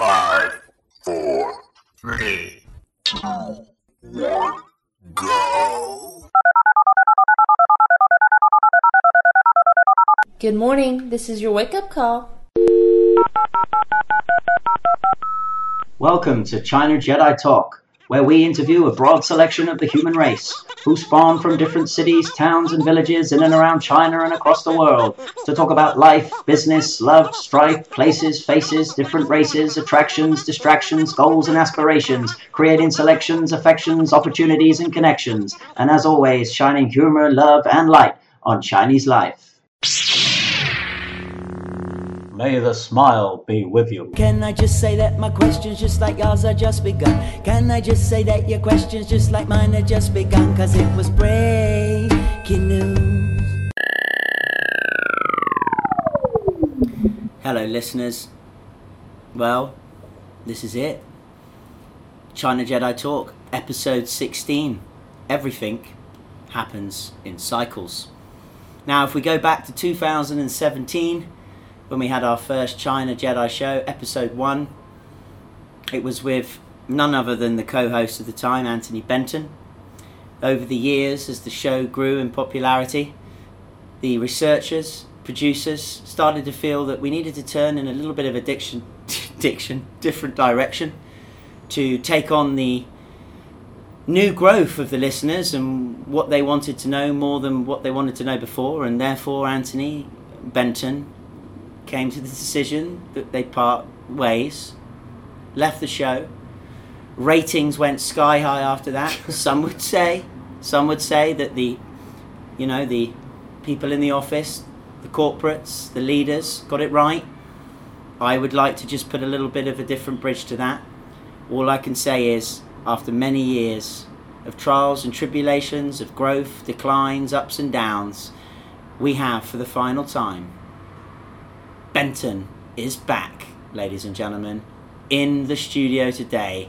Five, four, three, two, one, go. Good morning. This is your wake up call. Welcome to China Jedi Talk, where we interview a broad selection of the human race who spawn from different cities, towns, and villages in and around China and across the world to talk about life, business, love, strife, places, faces, different races, attractions, distractions, goals, and aspirations, creating selections, affections, opportunities, and connections. And as always, shining humor, love, and light on Chinese life. May the smile be with you. Can I just say that my questions just like yours are just begun? Can I just say that your questions just like mine are just begun? Cause it was breaking news. Hello, listeners. Well, this is it. China Jedi Talk, episode 16. Everything happens in cycles. Now, if we go back to 2017, when we had our first China Jedi show, episode 1, it was with none other than the co host of the time, Anthony Benton. Over the years, as the show grew in popularity, the researchers, producers started to feel that we needed to turn in a little bit of a diction, diction different direction to take on the new growth of the listeners and what they wanted to know more than what they wanted to know before, and therefore Anthony Benton came to the decision that they part ways, left the show. Ratings went sky high after that. some would say, some would say that the, you know, the people in the office, the corporates, the leaders got it right. I would like to just put a little bit of a different bridge to that. All I can say is, after many years of trials and tribulations, of growth, declines, ups and downs, we have for the final time Benton is back, ladies and gentlemen, in the studio today.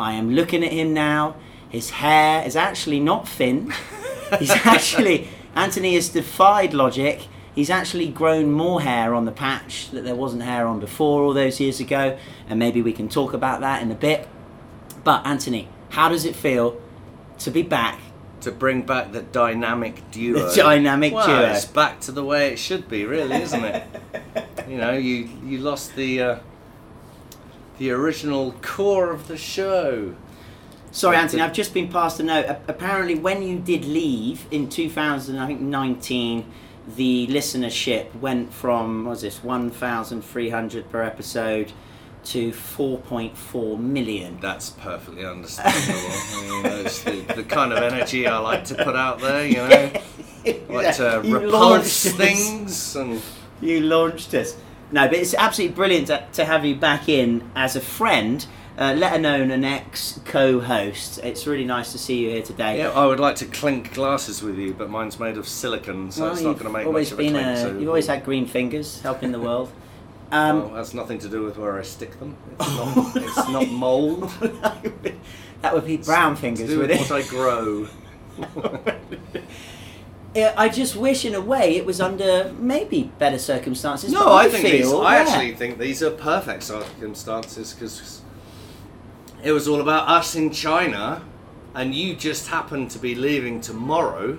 I am looking at him now. His hair is actually not thin. He's actually, Anthony has defied logic. He's actually grown more hair on the patch that there wasn't hair on before all those years ago, and maybe we can talk about that in a bit. But, Anthony, how does it feel to be back? to bring back the dynamic duo. The dynamic well, duo. It's back to the way it should be, really, isn't it? you know, you you lost the uh, the original core of the show. Sorry, Anthony, I've just been passed a note. Apparently, when you did leave in 2019, the listenership went from, what was this, 1,300 per episode to 4.4 million. That's perfectly understandable. know, it's the, the kind of energy I like to put out there. You know, like to repulse things and. You launched us. No, but it's absolutely brilliant to, to have you back in as a friend, uh, let alone an ex co host. It's really nice to see you here today. Yeah, I would like to clink glasses with you, but mine's made of silicon, so Well, it's not going to make always much of a clink. a- so You've always had green fingers, helping the world. Um, well, that's nothing to do with where I stick them. It's not, it's not mould. that would be brown To fingers, would with it? what I grow. Yeah, I just wish, in a way, it was under maybe better circumstances. No, I think these. I yeah. actually think these are perfect circumstances because it was all about us in China, and you just happened to be leaving tomorrow,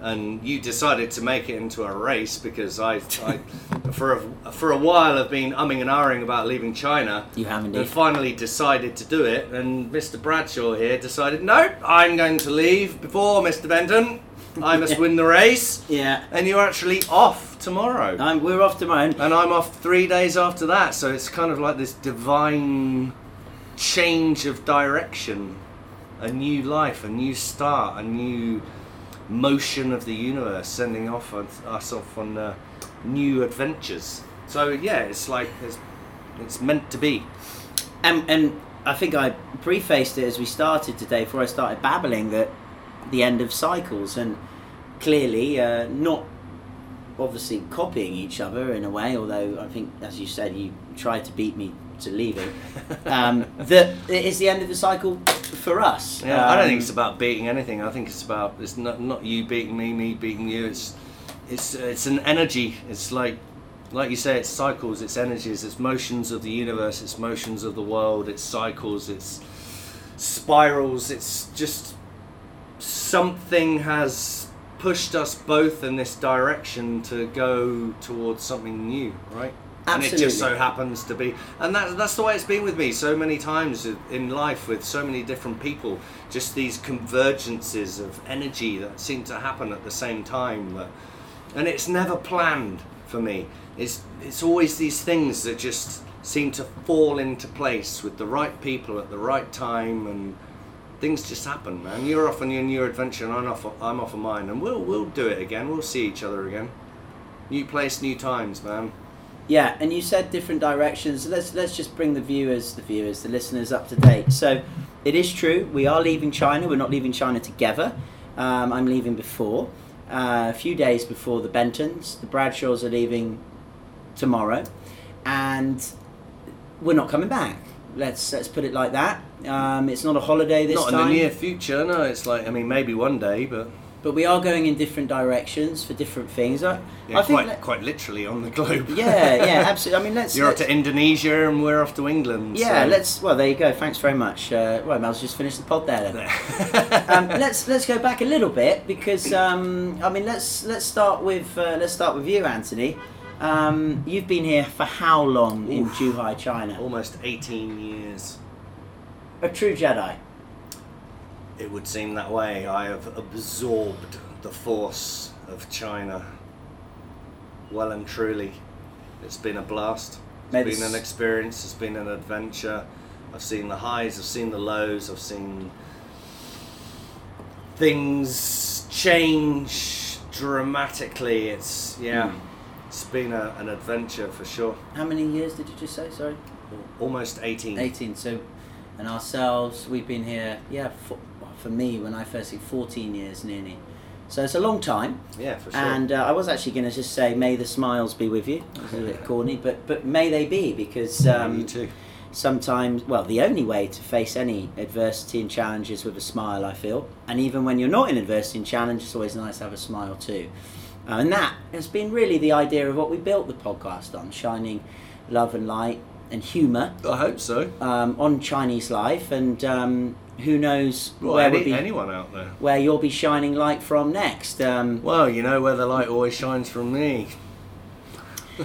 and you decided to make it into a race because I, I for a, for a while have been umming and ahhing about leaving China. You have indeed. And finally decided to do it, and Mr. Bradshaw here decided, no, I'm going to leave before Mr. Benton. I must win the race. Yeah, And you're actually off tomorrow. I'm, we're off tomorrow. And I'm off three days after that, so it's kind of like this divine change of direction. A new life, a new start, a new motion of the universe sending off on, us off on uh, new adventures. So yeah, it's like it's, it's meant to be. And, and I think I prefaced it as we started today, before I started babbling, that the end of cycles, and clearly uh, not obviously copying each other in a way, although I think, as you said, you tried to beat me to leaving. Um, that it is the end of the cycle for us. Yeah, I don't Um, think it's about beating anything. I think it's about it's not not you beating me, me beating you. It's it's it's an energy. It's like like you say, it's cycles, it's energies, it's motions of the universe, it's motions of the world, it's cycles, it's spirals, it's just something has pushed us both in this direction to go towards something new, right? Absolutely. And it just so happens to be, and that, that's the way it's been with me so many times in life with so many different people. Just these convergences of energy that seem to happen at the same time. That, and it's never planned for me. It's it's always these things that just seem to fall into place with the right people at the right time, and things just happen. Man, you're off on your new adventure, and I'm off. I'm off on mine, and we'll we'll do it again. We'll see each other again. New place, new times, man. Yeah, and you said different directions. Let's let's just bring the viewers, the viewers, the listeners up to date. So, it is true. We are leaving China. We're not leaving China together. Um, I'm leaving before, uh, a few days before the Bentons. The Bradshaws are leaving tomorrow, and we're not coming back. Let's let's put it like that. Um, it's not a holiday this Not time. Not in the near future, no. It's like I mean, maybe one day, but but we are going in different directions for different things. I, yeah, I think. quite quite literally on the globe. yeah, yeah, absolutely. I mean, let's. You're off let's- to Indonesia, and we're off to England. Yeah, so- let's. Well, there you go. Thanks very much. Uh, well, Mel's just finished the pod there. Then. um, let's let's go back a little bit because um, I mean let's let's start with uh, let's start with you, Anthony. Um, you've been here for how long in Oof. Zhuhai, China? Almost 18 years. A true Jedi. It would seem that way. I have absorbed the force of China well and truly. It's been a blast. It's May been an experience. It's been an adventure. I've seen the highs. I've seen the lows. I've seen things change dramatically. It's yeah. Hmm. It's been a, an adventure for sure. How many years did you just say? Sorry. Almost 18. 18. So, and ourselves, we've been here. Yeah, for, for me, when I first see 14 years nearly. So it's a long time. Yeah, for sure. And uh, I was actually going to just say, "May the smiles be with you." It's a bit corny, but but may they be because um, you too. sometimes, well, the only way to face any adversity and challenges with a smile, I feel, and even when you're not in adversity and challenge, it's always nice to have a smile too. Uh, and that has been really the idea of what we built the podcast on, shining love and light and humour I hope so. um, on Chinese life, and um, who knows Well, where any, be anyone out there. where you'll be shining light from next. Um, Well, you know where the light always shines from me.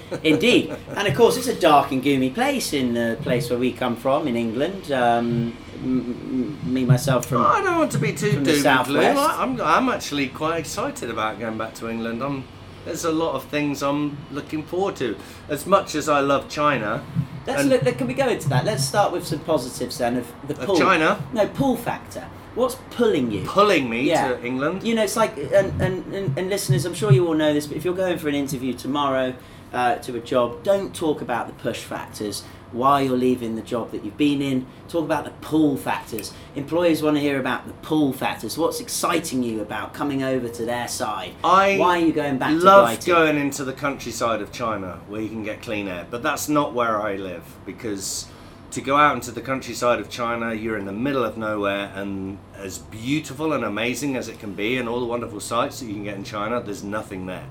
Indeed, and of course, it's a dark and gloomy place in the place where we come from in England. Um, m- m- me myself from I don't want to be too doom and gloom. I'm, I'm actually quite excited about going back to England. I'm, there's a lot of things I'm looking forward to. As much as I love China, Let's look. Can we go into that? Let's start with some positives then of the Of pull. China? No pull factor. What's pulling you? pulling me Yeah. to England. You know, it's like, and, and, and, and listeners, I'm sure you all know this, but if you're going for an interview tomorrow uh, to a job, don't talk about the push factors, why you're leaving the job that you've been in. Talk about the pull factors. Employers want to hear about the pull factors. What's exciting you about coming over to their side? I why are you going back to love Brighton? going into the countryside of China where you can get clean air, but that's not where I live because to go out into the countryside of China, you're in the middle of nowhere, and as beautiful and amazing as it can be, and all the wonderful sights that you can get in China, there's nothing there.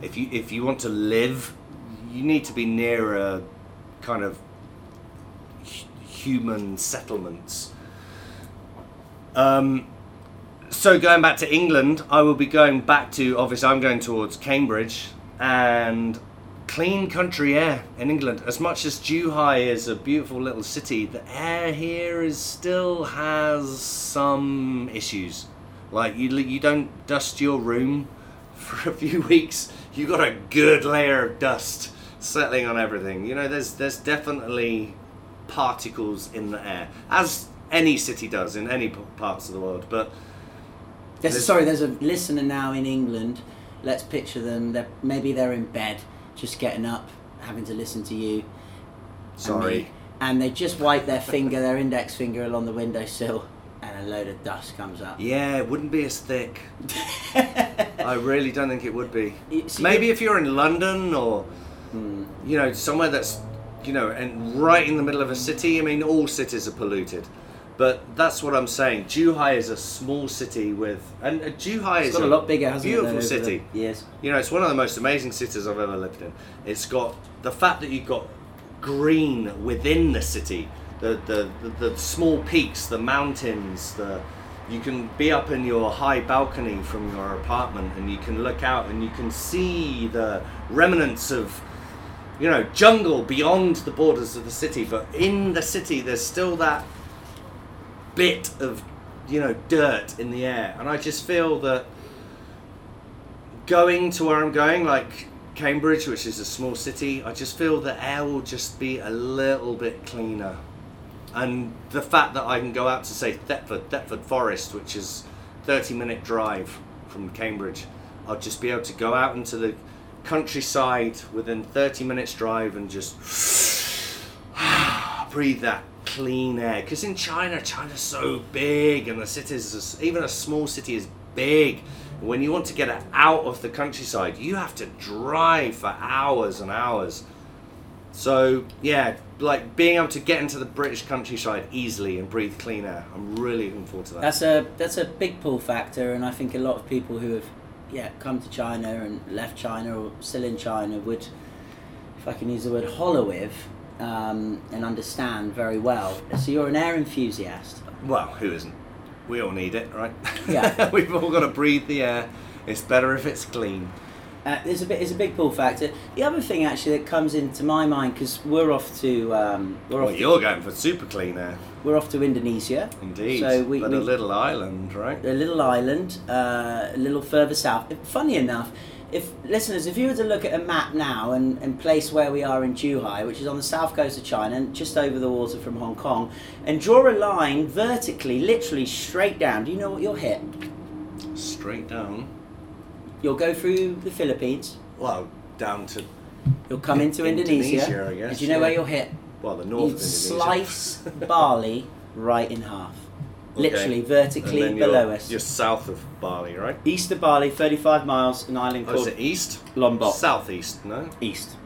If you if you want to live, you need to be near a kind of hu- human settlements. Um, so going back to England, I will be going back to obviously I'm going towards Cambridge and clean country air in England. As much as Zhuhai is a beautiful little city, the air here is still has some issues. Like you you don't dust your room for a few weeks, you got a good layer of dust settling on everything. You know, there's there's definitely particles in the air, as any city does in any p- parts of the world. But There's There's- sorry, there's a listener now in England. Let's picture them. They're, maybe they're in bed, just getting up, having to listen to you. and sorry. me, And they just wipe their finger, their index finger, along the windowsill, and a load of dust comes up. Yeah, it wouldn't be as thick. I really don't think it would be. Maybe if you're in London or Hmm. you know somewhere that's you know and right in the middle of a city. I mean, all cities are polluted, But that's what I'm saying. Zhuhai is a small city with, and uh, Zhuhai It's is got a lot bigger, hasn't beautiful city. The years. You know, it's one of the most amazing cities I've ever lived in. It's got the fact that you've got green within the city, the the, the, the small peaks, the mountains, the you can be up in your high balcony from your apartment and you can look out and you can see the remnants of you know jungle beyond the borders of the city. But in the city there's still that bit of you know dirt in the air. And i just feel that going to where i'm going like cambridge which is a small city i just feel the air will just be a little bit cleaner and the fact that i can go out to say thetford thetford forest which is 30 minute drive from cambridge i'll just be able to go out into the countryside within 30 minutes drive and just breathe that clean air. Because in china china's so big and the cities even a small city is big. When you want to get out of the countryside you have to drive for hours and hours so yeah like being able to get into the british countryside easily and breathe clean air i'm really looking forward to that That's a that's a big pull factor, and I think a lot of people who have yeah come to China and left China or still in China would, if I can use the word, hollow with um, and understand very well. So you're an air enthusiast. well who isn't we all need it right Yeah. we've all got to breathe the air it's better if it's clean Uh, there's a bit, it's a big pull factor. The other thing actually that comes into my mind because we're off to um, we're well off to, you're going for super clean air we're off to Indonesia. indeed So we- but we- a little island right a little island, uh, a little further south. Funny enough, if listeners, if you were to look at a map now and, and place where we are in Zhuhai, which is on the south coast of China, and just over the water from Hong Kong, and draw a line vertically, literally straight down, do you know what you'll hit? straight down You'll go through the Philippines. well down to You'll come into Indonesia, Indonesia. I guess, and do you know yeah. where you'll hit? well the you north of Indonesia slice Bali right in half, Okay. literally vertically below us. you're south of Bali right East of Bali, 35 miles, an island oh, is called it east Lombok. southeast no East.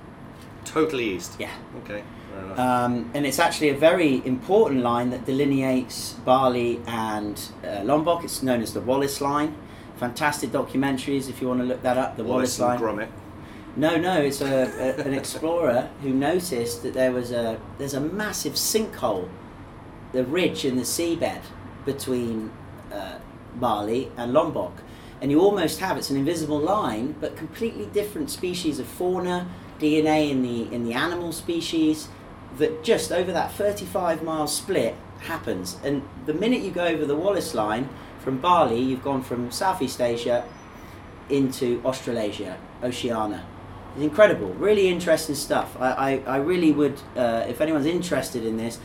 totally east Yeah. okay Um, and it's actually a very important line that delineates Bali and uh, Lombok. It's known as the Wallace Line. Fantastic documentaries if you want to look that up. The Wallace, Wallace Line. Gromit No, no, it's a, a, an explorer who noticed that there was a there's a massive sinkhole, the ridge in the seabed between uh, Bali and Lombok, and you almost have it's an invisible line, but completely different species of fauna, DNA in the in the animal species, that just over that 35 mile split happens, and the minute you go over the Wallace Line from Bali, you've gone from Southeast Asia into Australasia, Oceania. It's incredible, really interesting stuff. I, I, I really would, uh, if anyone's interested in this,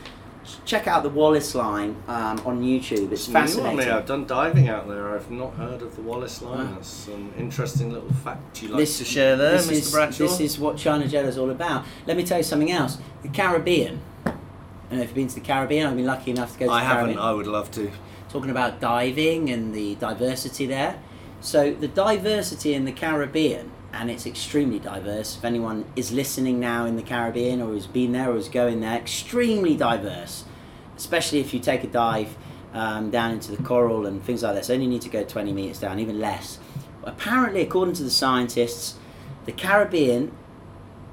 check out the Wallace Line um, on YouTube. It's fascinating. I've done diving out there. I've not heard of the Wallace Line. Ah. That's an interesting little fact you'd like This- to share there, this Mr. is, Bradshaw. This is what China Jedi is all about. Let me tell you something else. The Caribbean. I don't know if you've been to the Caribbean. I've been lucky enough to go to I the haven't. Caribbean. I would love to. Talking about diving and the diversity there. So the diversity in the Caribbean, and it's extremely diverse. If anyone is listening now in the Caribbean or has been there or is going there, extremely diverse. Especially if you take a dive um, down into the coral and things like that. So only need to go 20 meters down, even less. Apparently, according to the scientists, the Caribbean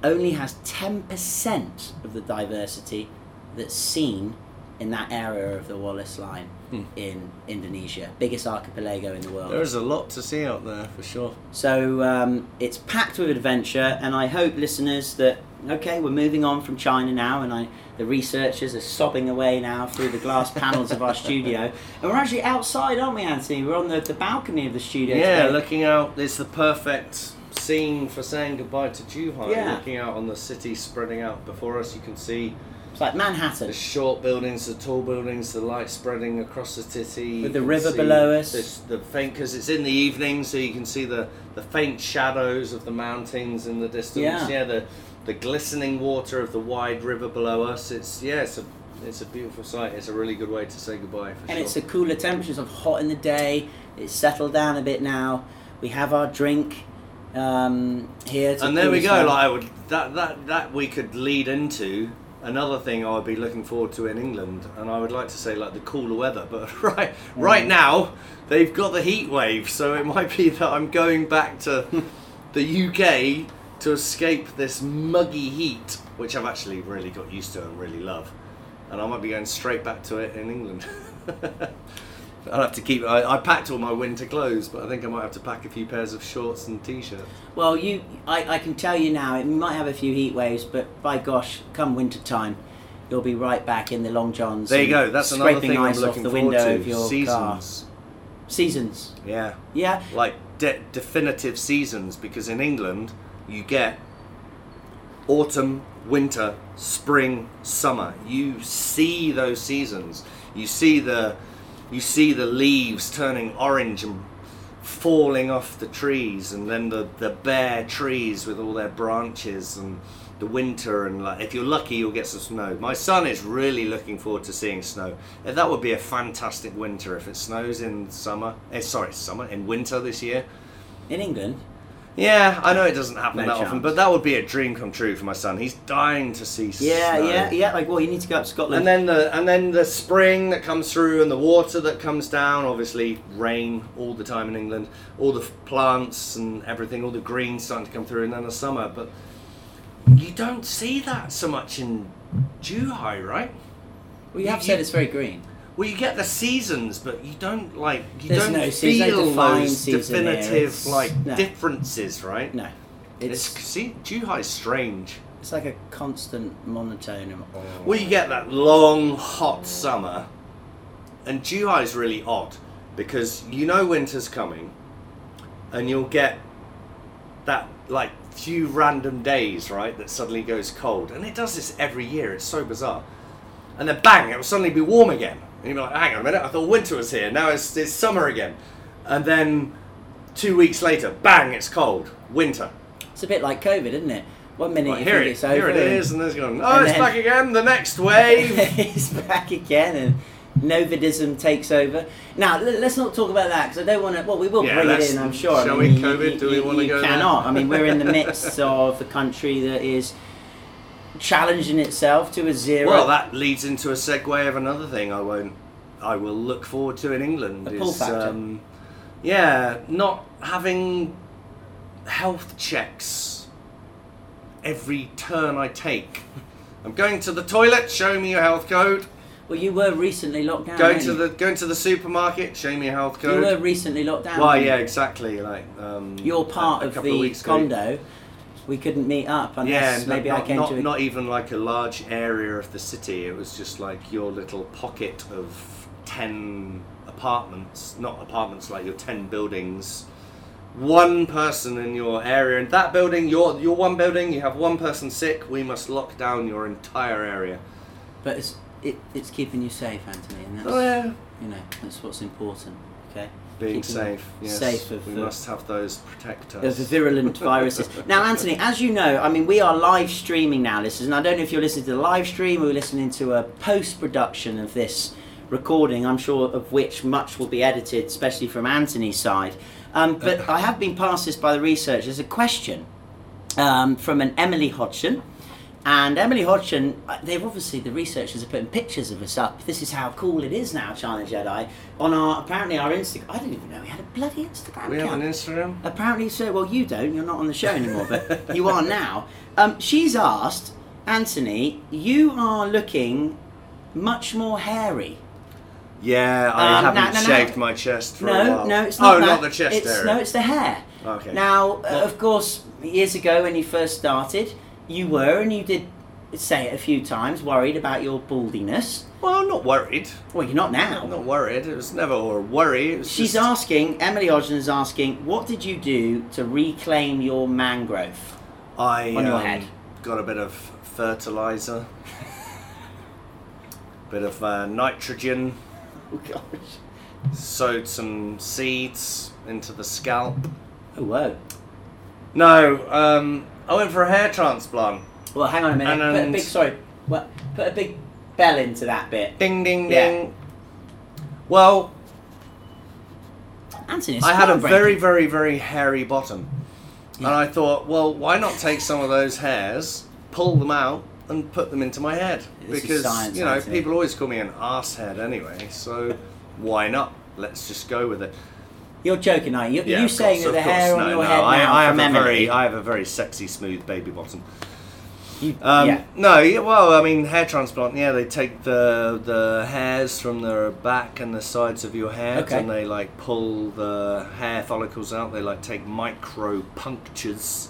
only has 10% of the diversity that's seen in that area of the Wallace Line in Indonesia, biggest archipelago in the world. There's a lot to see out there for sure. So um, it's packed with adventure, and I hope listeners that okay, we're moving on from China now, and I the researchers are sobbing away now through the glass panels of our studio, and we're actually outside, aren't we, Anthony? We're on the, the balcony of the studio. Yeah, today. looking out. It's the perfect scene for saying goodbye to Zhuhai. Yeah. Looking out on the city spreading out before us, you can see it's like Manhattan. the short buildings, the tall buildings, the light spreading across the city. With the river below us. this- the faint because it's in the evening, so you can see the, the faint shadows of the mountains in the distance. Yeah. yeah. the the glistening water of the wide river below us. It's yeah, it's a it's a beautiful sight. It's a really good way to say goodbye for and sure. it's a cooler temperatures of hot in the day. It's settled down a bit now. We have our drink um, here. And there we go. down. Like I would that that that we could lead into another thing I would be looking forward to in England, and I would like to say like the cooler weather, but right right mm. now they've got the heat wave, so it might be that I'm going back to the UK to escape this muggy heat, which I've actually really got used to and really love, and I might be going straight back to it in England. I'll have to keep. I, I packed all my winter clothes, but I think I might have to pack a few pairs of shorts and t-shirts. Well, you, I, I can tell you now, it might have a few heat waves, but by gosh, come winter time, you'll be right back in the long johns. There you go. That's another thing I'm looking the forward window to. of your car. Seasons. Seasons. Yeah. Yeah. like de- definitive seasons because in England you get autumn, winter, spring, summer. You see those seasons. You see the you see the leaves turning orange and falling off the trees and then the, the bare trees with all their branches and the winter and like if you're lucky you'll get some snow. My son is really looking forward to seeing snow. Uh, That would be a fantastic winter if it snows in summer. Eh, sorry, summer in winter this year. In England. Yeah, I know it doesn't happen No that often, chance. but that would be a dream come true for my son. He's dying to see Yeah, snow. yeah, yeah. Like, well, you need to go up to Scotland. And then the and then the spring that comes through and the water that comes down. Obviously, rain all the time in England. All the f- plants and everything, all the green starting to come through, and then the summer. But you don't see that so much in Zhuhai, right? well, you have said it's very green. Well, you get the seasons, but you don't like you There's don't no season, feel those season here. definitive It's- like no. differences, right? No. It's, It's, see, is strange. it's like a constant monotone. Of, Well, you get that long, hot summer, and Zhuhai's really odd because you know winter's coming, and you'll get that like few random days, right, that suddenly goes cold, and it does this every year. It's so bizarre, and then bang, it will suddenly be warm again, and you're like, hang on a minute, I thought winter was here. Now it's it's summer again, and then two weeks later, bang, it's cold, winter. It's a bit like COVID, isn't it? One minute Right, you here think it, it's over. here it and- is, and there's going, oh, it's then- back again, the next wave. it's back again and Novidism takes over. Now, l- let's not talk about that because I don't want to. Well, we will Yeah, bring it in, I'm sure. I shall mean, we, COVID? you- Do we wanna you go there? cannot. I mean, we're in the midst of a country that is challenging itself to a zero. Well, that leads into a segue of another thing I won't, I will look forward to in England. A pull is, factor. Um, yeah, not having health checks every turn I take. I'm going to the toilet. Show me your health code. well, you were recently locked down. Going to the going to the supermarket. Show me your health code. You were recently locked down. Weren't you? yeah, exactly. Like um, You're part a, a of couple the weeks ago. condo. We couldn't meet up unless Yeah, maybe not, I came not, to. A, not even like a large area of the city. It was just like your little pocket of ten apartments, not apartments like your ten buildings. One person in your area, in that building, your your one building, you have one person sick. We must lock down your entire area. but it's it, it's keeping you safe, Anthony, and that's Oh yeah, you know that's what's important. Okay. Being safe. Yes, safe of we the- must have those protect of the virulent viruses. Now, Anthony, as you know, I mean, we are live streaming now, listeners, and I don't know if you're listening to the live stream or you're listening to a post production of this recording, I'm sure of which much will be edited, especially from Anthony's side. Um, but I have been passed this by the research. There's a question um, from an Emily Hodgson. And Emily Hodgson, they've obviously, the researchers are putting pictures of us up. This is how cool it is now, China Jedi. On our, apparently our Instagram. I didn't even know we had a bloody Instagram we have account. an Instagram. Apparently so. Well, you don't. You're not on the show anymore, but you are now. Um, she's asked Anthony, you are looking much more hairy. Yeah, I Um, haven't no, no, no. shaved my chest for a No, while. no, it's not Oh, that. not the chest it's, area. No, it's the hair. Okay. Now, uh, of course, years ago when you first started, you were, and you did say it a few times, worried about your baldiness. Well, I'm not worried. Well, you're not now. I'm not worried. It was never a worry. She's just, asking, Emily Ogden is asking, what did you do to reclaim your man growth? I on your um, head. got a bit of fertilizer, bit of uh, nitrogen, Oh, gosh. sowed some seeds into the scalp. Oh, whoa. No, um, I went for a hair transplant. Well, hang on a minute. And, put a big, sorry, what, put a big bell into that bit. Ding, ding, Yeah. ding. Well, Anthony, I had a very, very, very hairy bottom. And I thought, well, why not take some of those hairs, pull them out, and put them into my head This is because science, you know Anthony. people always call me an arse head anyway. So why not? Let's just go with it. You're joking, aren't you? Yeah, you saying course, that the of course. hair on No, your no, head I, now I have a Emily, very, I have a very sexy, smooth baby bottom. you- Um, yeah. No, yeah, well, I mean, hair transplant. Yeah, they take the the hairs from the back and the sides of your head, Okay. and they like pull the hair follicles out. They like take micro punctures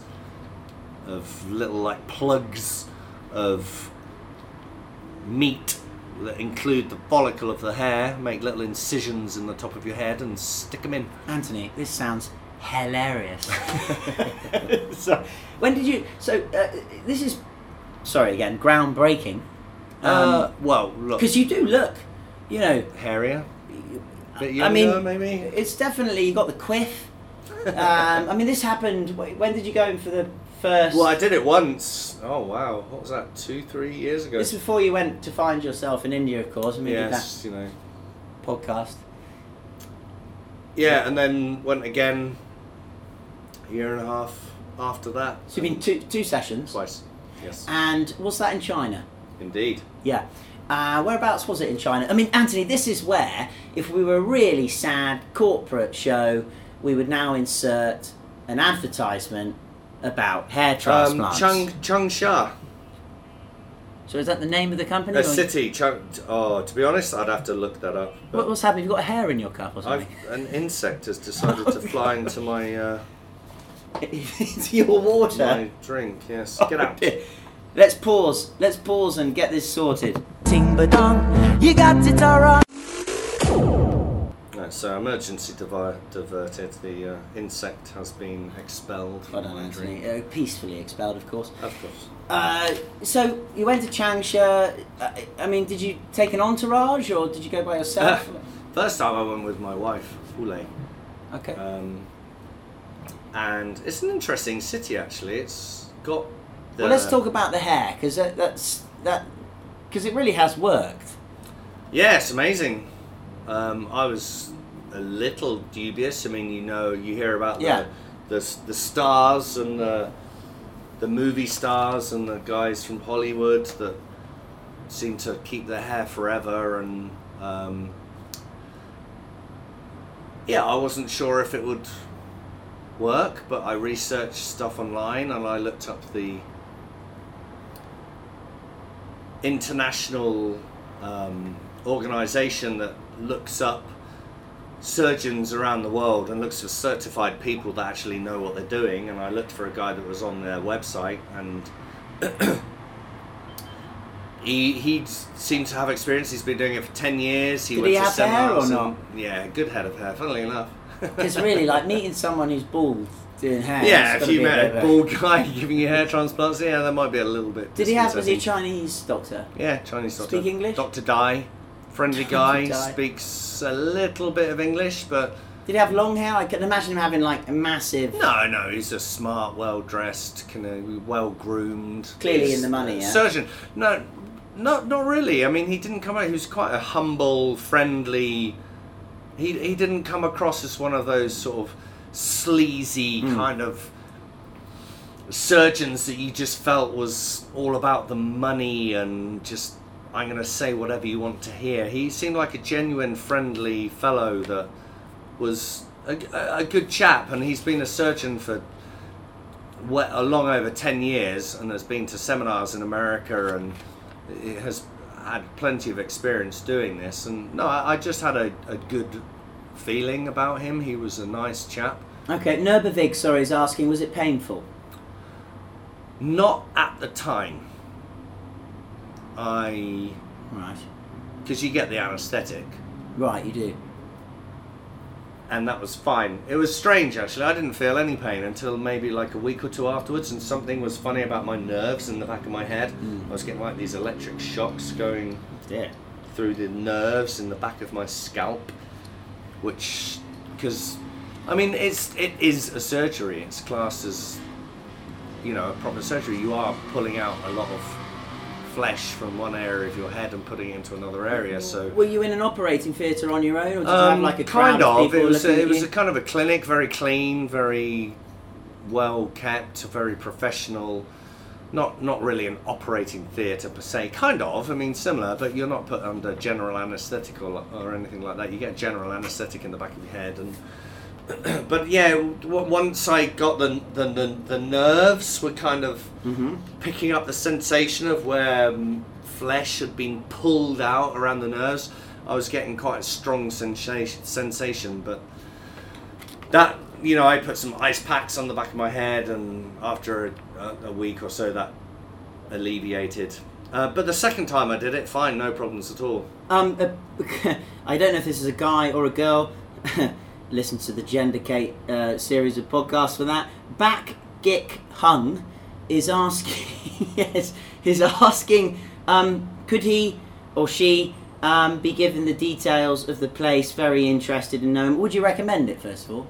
of little like plugs of meat that include the follicle of the hair, make little incisions in the top of your head, and stick them in. Anthony, this sounds hilarious. so, when did you? So uh, this is, sorry again, groundbreaking. uh, well, look, Because you do look, you know, hairier, bit I mean, maybe. it's definitely you got the quiff. um, I mean, this happened. When did you go in for the first? Well, I did it once. Oh wow, what was that? Two, three years ago. This before you went to find yourself in India, of course, and we yes, you know. podcast. Yeah, and then went again. A year and a half after that. So you've been two two sessions, twice. Yes, and was that in China? indeed. Yeah. Uh, whereabouts was it in China? I mean, Anthony, this is where, if we were a really sad corporate show, we would now insert an advertisement about hair Um, transplants. Chung Changsha, so is that the name of the company? a or- city. Chung. Oh, to be honest, I'd have to look that up. What, what's happening? You've got a hair in your cup or something? I've, an insect has decided to fly into my uh, into your water. my drink. Yes, get out. Let's pause. Let's pause and get this sorted. Ting ba dong, you got it all wrong. No, so emergency divi- diverted. The uh, insect has been expelled I from don't know, Anthony. Uh, peacefully expelled, of course. Of course. Uh, so you went to Changsha. Uh, I mean, did you take an entourage or did you go by yourself? First time I went with my wife, Ule. okay. Um, and it's an interesting city actually. It's got. The, well, let's talk about the hair because that, that's that because it really has worked. Yeah, it's amazing. Um, I was a little dubious. I mean, you know, you hear about Yeah. the, the the stars and the the movie stars and the guys from Hollywood that seem to keep their hair forever and. Um, yeah, I wasn't sure if it would work, but I researched stuff online and I looked up the international um, organization that looks up surgeons around the world and looks for certified people that actually know what they're doing. And I looked for a guy that was on their website and. He, he seemed to have experience. He's been doing it for ten years. He Did went he to have hair or not? and- yeah, good head of hair. Funnily enough. Because really, like meeting someone who's bald doing hair. Yeah, if you be a met a bald guy giving you hair transplants, yeah, that might be a little bit. Did he have? Was he a. Chinese doctor? Yeah, Chinese doctor. Speak English? Dr. Dai, friendly Dr. guy, speaks a little bit of English, but Did he have long hair? I can imagine him having like a massive. no, no, he's a smart, well dressed, kind of well groomed. Clearly in the money, yeah? Surgeon. No, not not really. I mean, he didn't come out. He was quite a humble, friendly. He he didn't come across as one of those sort of sleazy Hmm. kind of surgeons that you just felt was all about the money and just I'm going to say whatever you want to hear. He seemed like a genuine, friendly fellow that was a, a good chap, and he's been a surgeon for we- a long over 10 years and has been to seminars in America and has had plenty of experience doing this. And no, I, I just had a, a good feeling about him. He was a nice chap. Okay, Nurbavig, sorry, is asking, was it painful? Not at the time. I. Right. Because you get the anaesthetic. Right, you do. and that was fine. It was strange actually. I didn't feel any pain until maybe like a week or two afterwards, and something was funny about my nerves in the back of my head. Hmm. I was getting like these electric shocks going Yeah. through the nerves in the back of my scalp, which, because, I mean, it's it is a surgery. It's classed as, you know, a proper surgery. You are pulling out a lot of flesh from one area of your head and putting it into another area. So Were you in an operating theatre on your own, or did you have um, like a kind of. people It was a, it was a kind of a clinic, very clean, very well kept, very professional. not not really an operating theatre per se. Kind of. I mean, similar, but you're not put under general anaesthetic or, or anything like that. You get general anaesthetic in the back of your head and. But yeah, w- once I got the, the the the nerves were kind of picking up the sensation of where um, flesh had been pulled out around the nerves. I was getting quite a strong sensation, sensation, but that you know, I put some ice packs on the back of my head, and after a, a week or so, that alleviated. Uh, but the second time I did it, fine, no problems at all. Um, uh, I don't know if this is a guy or a girl. Listen to the Gender Kate uh, series of podcasts for that. Back Gik Hung is asking. yes, is asking. Um, could he or she um, be given the details of the place? Very interested in knowing. Would you recommend it first of all?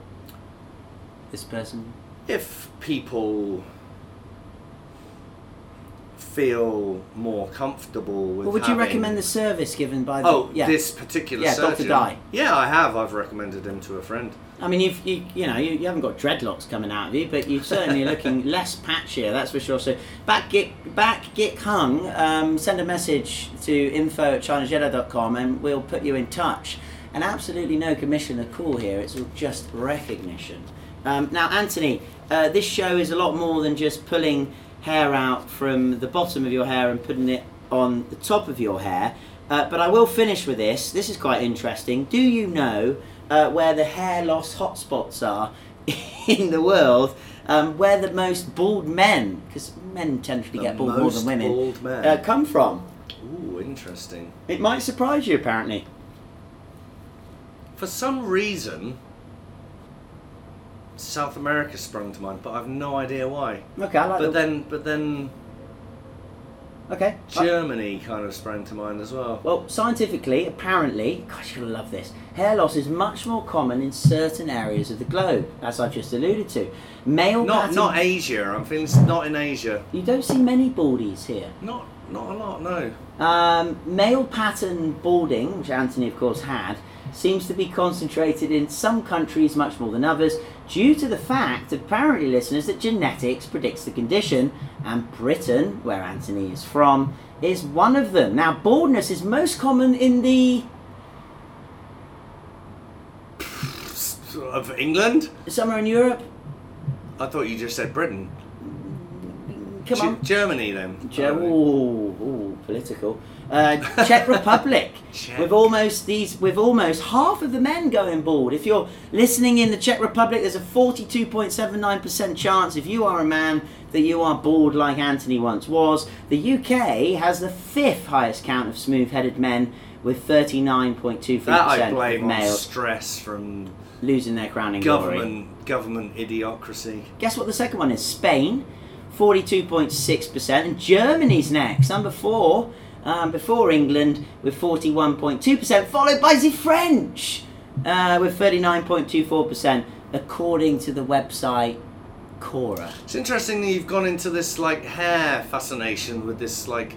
This person. If people feel more comfortable with Or would you recommend the service given by the? Oh, yeah. this particular Yeah, Dr. surgeon. Dai. Yeah, I have. I've recommended him to a friend. I mean, you've, you you know you, you haven't got dreadlocks coming out of you, but you're certainly looking less patchier. That's for sure. So back get back git hung. Um, send a message to info at chinajedi.com and we'll put you in touch. And absolutely no commission or call here. It's all just recognition. Um, now, Anthony, uh, this show is a lot more than just pulling hair out from the bottom of your hair and putting it on the top of your hair. Uh, but I will finish with this. This is quite interesting. Do you know uh, where the hair loss hotspots are in the world? Um, where the most bald men, because men tend to The get bald more than women. Uh, come from? Ooh, interesting. It might surprise you, apparently. For some reason, South America sprung to mind, but I've no idea why. Okay, I like But the- then, but then Okay. Germany kind of sprang to mind as well. Well, scientifically, apparently, gosh, you'll love this. Hair loss is much more common in certain areas of the globe, as I've just alluded to. Male Not pattern- not Asia. I'm feeling not in Asia. You don't see many baldies here. Not not a lot. No. Um, male pattern balding, which Anthony, of course, had, seems to be concentrated in some countries much more than others, due to the fact, apparently, listeners, that genetics predicts the condition, and Britain, where Anthony is from, is one of them. Now, baldness is most common in the Of England? somewhere in Europe. I thought you just said Britain. Come Ge- on. Germany then. Ge- Oh, ooh, ooh, political. Uh, Czech Republic. Czech. With almost these, with almost half of the men going bald. If you're listening in the Czech Republic, there's a 42.79% chance, if you are a man, that you are bald like Anthony once was. The UK has the fifth highest count of smooth-headed men, with 39.23% That I of blame on males stress from losing their crowning glory. government government idiocracy. Guess what the second one is? Spain, 42.6%. And Germany's next, number four, um, before England, with 41.2%, followed by the French, uh, with 39.24%, according to the website Quora. It's interesting that you've gone into this like hair fascination with this like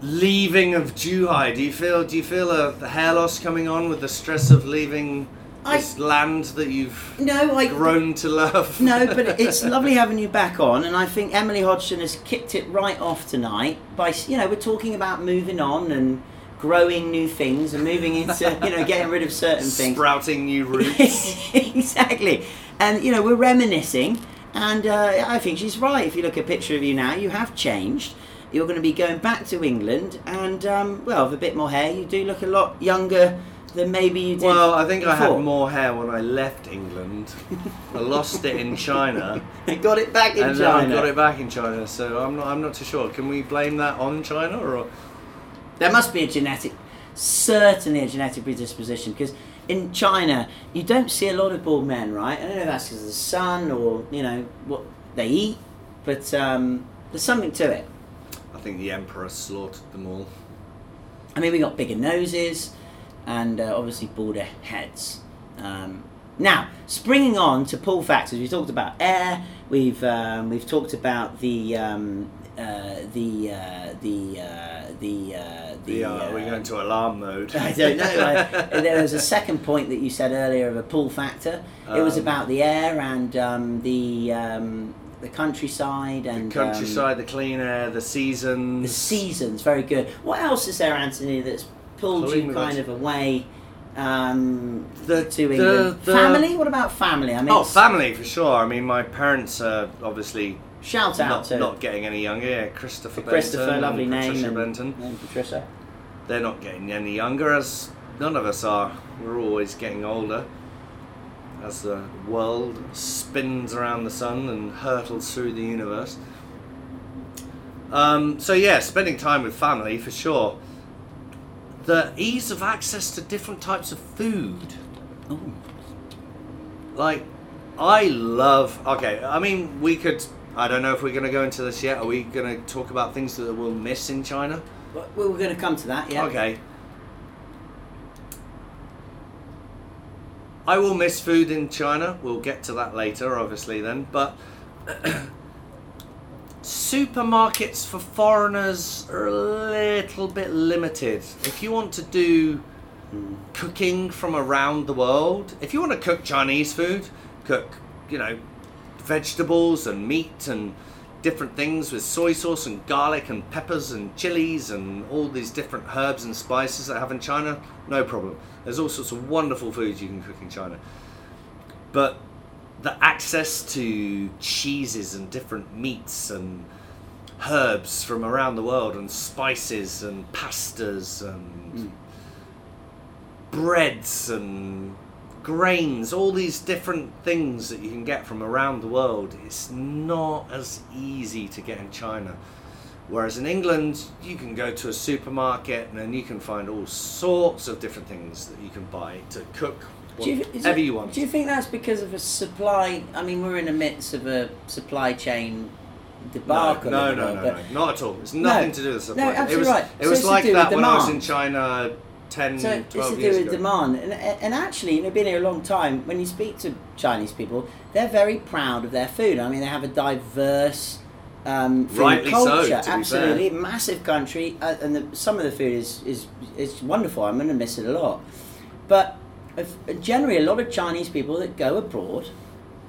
leaving of Zhuhai. Do you feel do you feel a hair loss coming on with the stress of leaving I- this land that you've No, I. grown to love? No, but it's lovely having you back on, and I think Emily Hodgson has kicked it right off tonight by, you know, we're talking about moving on and growing new things and moving into, you know, getting rid of certain things. sprouting new roots. exactly. And, you know, we're reminiscing, and uh, I think she's right. If you look at a picture of you now, you have changed. You're going to be going back to England, and, um, well, with a bit more hair, you do look a lot younger than maybe you did. well, I think I had more hair when I left England. I lost it in China, I got it back in and China. I got it back in China. So I'm not I'm not too sure. Can we blame that on China or? There must be a genetic, certainly a genetic predisposition because in China you don't see a lot of bald men, right? I don't know if that's because of the sun or you know what they eat, but um, there's something to it. I think the emperor slaughtered them all. I mean, we got bigger noses and uh, obviously border heads. Um, now, springing on to pull factors, we talked about air. We've um, we've talked about the um, uh, the uh, the uh, the uh, the. Uh, we're going to alarm mode. I don't know. I, there was a second point that you said earlier of a pull factor. It was Um, about the air and um, the um, the countryside and the countryside, the clean air, the um, seasons. the seasons. Very good. What else is there, Anthony? That's pulled Pulling you kind of away um, The- to the- England? the- family. What about family? I mean, Oh, family for sure. I mean, my parents are obviously Shout out not, to not getting any younger. Yeah, Christopher Christopher, Benton, lovely name, Patricia and, Benton. and Patricia. They're not getting any younger, as none of us are. We're always getting older. As the world spins around the sun and hurtles through the universe. Um, so yeah, spending time with family for sure. The ease of access to different types of food. Oh, like I love okay I mean we could I don't know if we're going to go into this yet are we going to talk about things that we'll miss in China well, we're going to come to that. Yeah. okay I will miss food in China we'll get to that later obviously then but supermarkets for foreigners are a little bit limited if you want to do cooking from around the world. If you want to cook Chinese food, cook, you know, vegetables and meat and different things with soy sauce and garlic and peppers and chilies and all these different herbs and spices they have in China, no problem. There's all sorts of wonderful foods you can cook in China. But the access to cheeses and different meats and herbs from around the world and spices and pastas and hmm. breads and grains, all these different things that you can get from around the world, it's not as easy to get in China. Whereas in England, you can go to a supermarket and then you can find all sorts of different things that you can buy to cook Do you, whatever it- you want. Do you think that's because of a supply? I mean, we're in the midst of a supply chain no, debacle. no, no, no, but- no, not at all. It's nothing to do with supply. No, chain. it absolutely was, right. It So was like that when I was in China 10, So it's to do with ago. demand, and, and actually, you know, been here a long time. When you speak to Chinese people, they're very proud of their food. I mean, they have a diverse um, food Rightly so, culture. fair. Absolutely, massive country, uh, and the, some of the food is is is wonderful. I'm going to miss it a lot, but generally, a lot of Chinese people that go abroad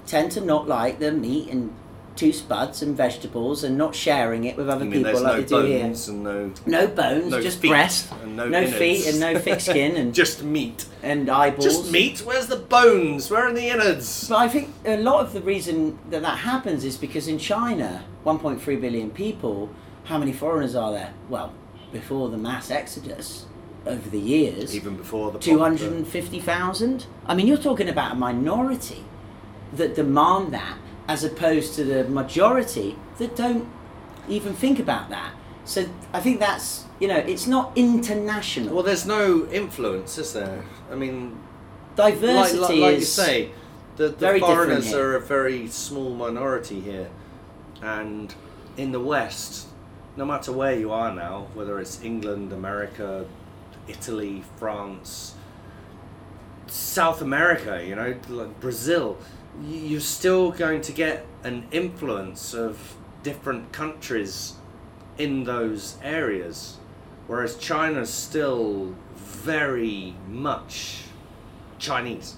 tend to not like the meat and two spuds and vegetables and not sharing it with other people like no they do here. bones and no No bones, No just breast, and no no feet and no thick skin and just meat. and eyeballs. Just meat? Where's the bones? Where are the innards? But I think a lot of the reason that that happens is because in China, 1.3 billion people, how many foreigners are there? Well, before the mass exodus over the years, Even before the 250,000. I mean, you're talking about a minority that demand that as opposed to the majority that don't even think about that. So I think that's, you know, it's not international. Well, there's no influence, is there? I mean, Diversity like, like, like you say, the, the foreigners are a very small minority here, and in the West, no matter where you are now, whether it's England, America, Italy, France, South America, you know, like Brazil, you're still going to get an influence of different countries in those areas, whereas China's still very much Chinese.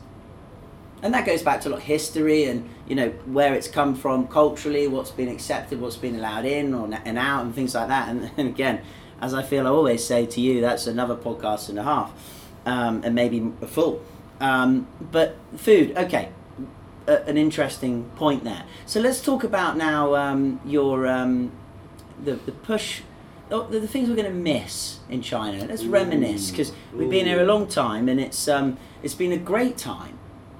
and that goes back to a lot of history and you know where it's come from culturally what's been accepted what's been allowed in or and out and things like that and, and again as i feel i always say to you that's another podcast and a half um, and maybe a full um, but food okay a, an interesting point there so let's talk about now um, your um, the, the push oh, the, the things we're going to miss in China. Let's reminisce because we've been here a long time and it's um, it's been a great time.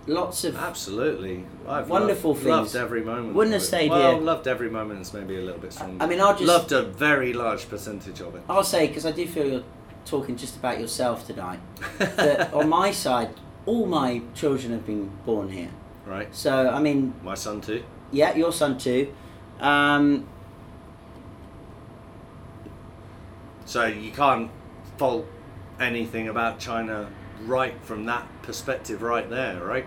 Lots of Absolutely, I've Wonderful loved, things. loved every moment. Wouldn't have stayed well, here. loved every moment. It's maybe a little bit stronger. I mean, I'll just- loved a very large percentage of it. I'll say because I do feel you're talking just about yourself tonight. that on my side, all my children have been born here. Right, So I mean, my son too. yeah, your son too. Um, So you can't fault anything about China right from that perspective, right there, right?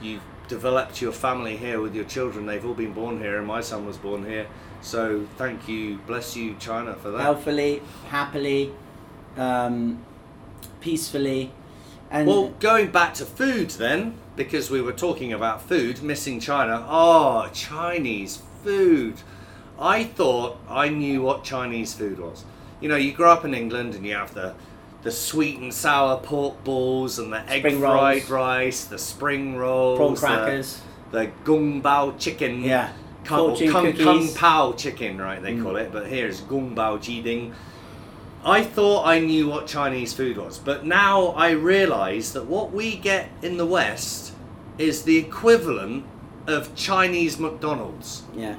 You've developed your family here with your children. They've all been born here, and my son was born here. So thank you, bless you, China, for that. healthily, happily, um, peacefully, and Well, going back to food then, because we were talking about food, missing China. Oh, Chinese food. I thought I knew what Chinese food was. You know, you grow up in England and you have the the sweet and sour pork balls and the egg Spring fried rolls. rice, the spring rolls, Prawn the- crackers. the, gung bao chicken. Yeah. Kung, kung, kung pao chicken, right? They Mm. call it, but here it's gung bao jiding. I thought I knew what Chinese food was, but now I realise that what we get in the West is the equivalent of Chinese McDonald's, Yeah.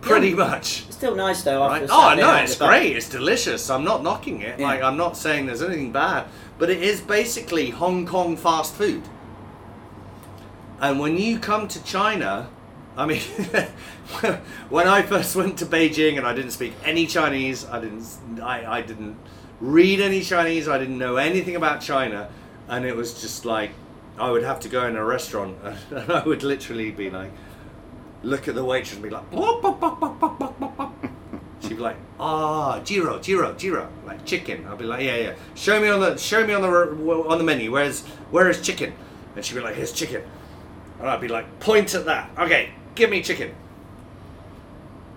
Pretty Yeah. much. It's still nice though. Right? Oh no, it's great. It's delicious. I'm not knocking it. Yeah. Like I'm not saying there's anything bad, but it is basically Hong Kong fast food. And when you come to China, I mean, when I first went to Beijing and I didn't speak any Chinese, I didn't, I, I didn't read any Chinese, I didn't know anything about China, and it was just like I would have to go in a restaurant and I would literally be like, look at the waitress and be like, "Bop, bop, bop, bop, bop, bop, bop, bop." she'd be like, ah, Jiro, Jiro, Jiro, like chicken. I'd be like, yeah, yeah. Show me on the, show me on the on the menu. Where's where is chicken? And she'd be like, here's chicken. And I'd be like, point at that. Okay, give me chicken.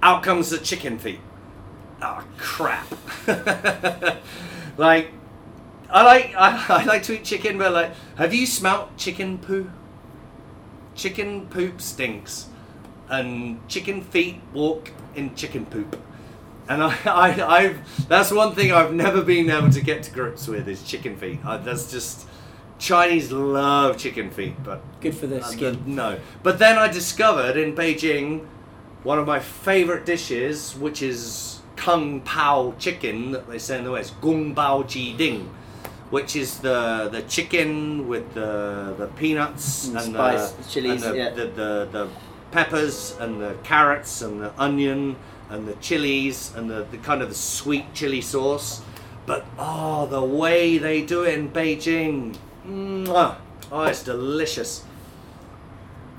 Out comes the chicken feet. Oh crap. like, I like I, I like to eat chicken, but like, have you smelt chicken poo? Chicken poop stinks, and chicken feet walk in chicken poop. And I, I, I've that's one thing I've never been able to get to grips with is chicken feet. Uh, that's just Chinese love chicken feet, but Good for the uh, skin. no. But then I discovered in Beijing one of my favorite dishes, which is kung pao chicken that they say in the West, gung bao ji ding, which is the the chicken with the the peanuts And and, spice, the, chilies, and the, yeah. the, the the peppers and the carrots and the onion and the chilies and the, the kind of the sweet chili sauce. But oh, the way they do it in Beijing, mwah, oh, it's delicious.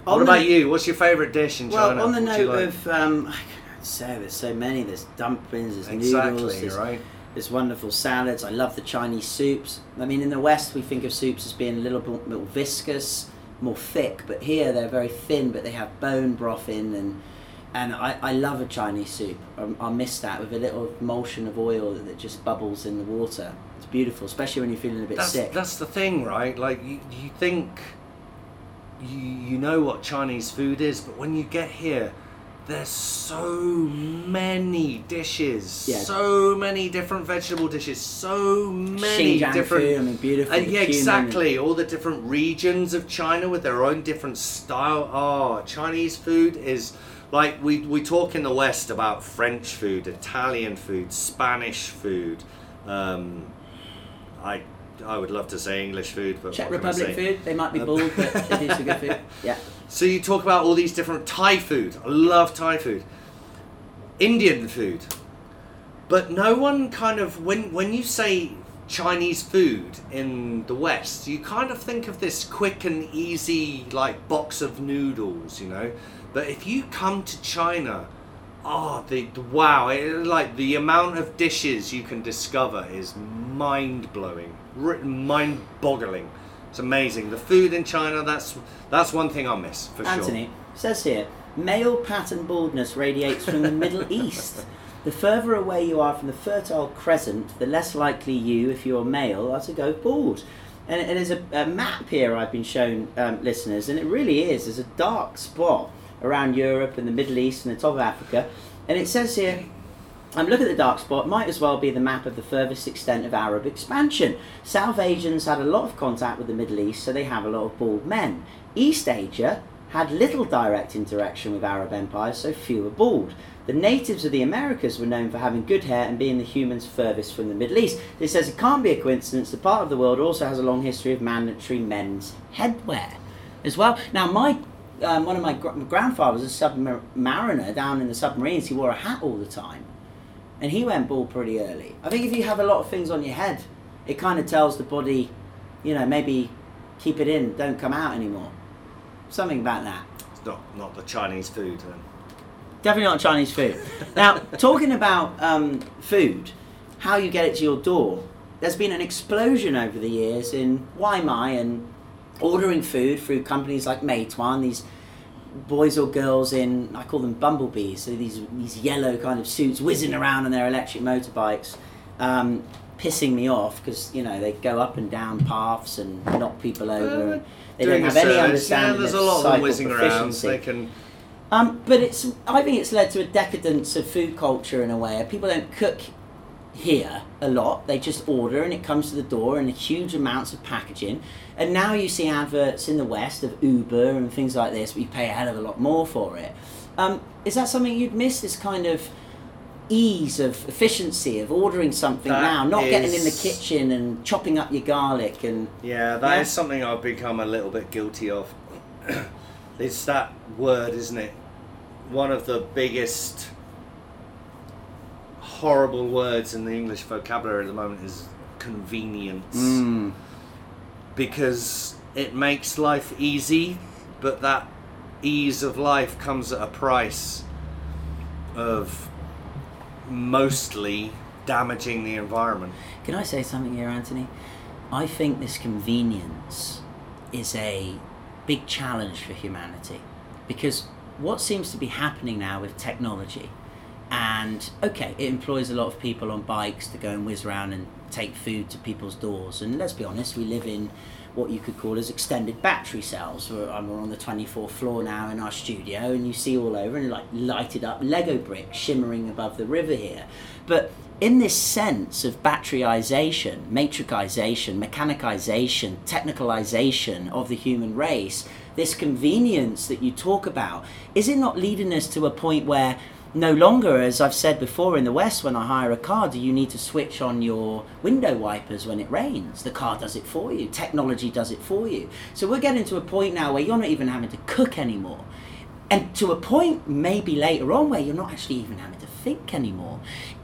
On what the- about you? What's your favourite dish in Well, China? on the note like? of, um, I can't say there's so many. There's dumplings, there's exactly noodles, there's, right. there's wonderful salads. I love the Chinese soups. I mean, in the West, we think of soups as being a little bit more viscous, more thick, but here they're very thin, but they have bone broth in, and and I, I love a Chinese soup. I, I miss that with a little emulsion of oil that just bubbles in the water. It's beautiful, especially when you're feeling a bit That's, sick. that's the thing, right? Like you, you think you you know what Chinese food is, but when you get here, there's so many dishes, Yeah. so many different vegetable dishes, so many Xinjiang different. food, I mean, beautiful. And yeah, cumin. exactly. All the different regions of China with their own different style. Oh, Chinese food is like we we talk in the West about French food, Italian food, Spanish food. Um, I I would love to say English food, but Czech what can I Republic food. They might be Uh, bald, but they do some good food. Yeah. So you talk about all these different Thai food. I love Thai food. Indian food. But no one kind of when when you say Chinese food in the West, you kind of think of this quick and easy like box of noodles, you know. But if you come to China, oh, the, the wow, it, like the amount of dishes you can discover is mind blowing, mind boggling. It's amazing. The food in China, that's that's one thing I'll miss for Anthony sure. says here, male pattern baldness radiates from the Middle East. The further away you are from the Fertile Crescent, the less likely you, if you're male, are to go bald. And, and there's a, a map here I've been shown um, listeners, and it really is. There's a dark spot around Europe and the Middle East and the top of Africa, and it says here um, look at the dark spot, might as well be the map of the furthest extent of Arab expansion. South Asians had a lot of contact with the Middle East, so they have a lot of bald men. East Asia had little direct interaction with Arab empires, so few bald. The natives of the Americas were known for having good hair and being the humans furthest from the Middle East. This says it can't be a coincidence. The part of the world also has a long history of mandatory men's headwear as well. Now, my um, one of my, gr- my grandfather was a submariner down in the submarines. He wore a hat all the time and he went bald pretty early. I think if you have a lot of things on your head, it kind of tells the body, you know, maybe keep it in, don't come out anymore. Something about that. It's not not the Chinese food. Then. Definitely not Chinese food. now, talking about um, food, how you get it to your door, there's been an explosion over the years in Waimai and ordering food through companies like Meituan, these boys or girls in I call them bumblebees, so these these yellow kind of suits whizzing around on their electric motorbikes, um, pissing me off because you know they go up and down paths and knock people over. and they don't have any understanding Yeah, there's of a lot of them whizzing around. proficiency. They can. Um, but it's I think it's led to a decadence of food culture in a way. People don't cook here a lot. They just order and it comes to the door in huge amounts of packaging. And now you see adverts in the West of Uber and things like this, but you pay a hell of a lot more for it. Um, is that something you'd miss? This kind of ease of efficiency of ordering something That now, not getting in the kitchen and chopping up your garlic and Yeah, that is Yeah. something I've become a little bit guilty of. it's that word, isn't it? One of the biggest horrible words in the English vocabulary at the moment is convenience. Mm. Because it makes life easy, but that ease of life comes at a price of mostly damaging the environment. Can I say something here, Anthony? I think this convenience is a big challenge for humanity because what seems to be happening now with technology, and okay, it employs a lot of people on bikes to go and whiz around and take food to people's doors. And let's be honest, we live in what you could call as extended battery cells. We're, um, on the 24th floor now in our studio, and you see all over and like lighted up Lego bricks shimmering above the river here. But in this sense of batteryization, matrixization, mechanicization, technicalization of the human race, this convenience that you talk about, is it not leading us to a point where no longer, as I've said before in the West, when I hire a car, do you need to switch on your window wipers when it rains? The car does it for you. Technology does it for you. So we're getting to a point now where you're not even having to cook anymore. And to a point, maybe later on, where you're not actually even having to think anymore.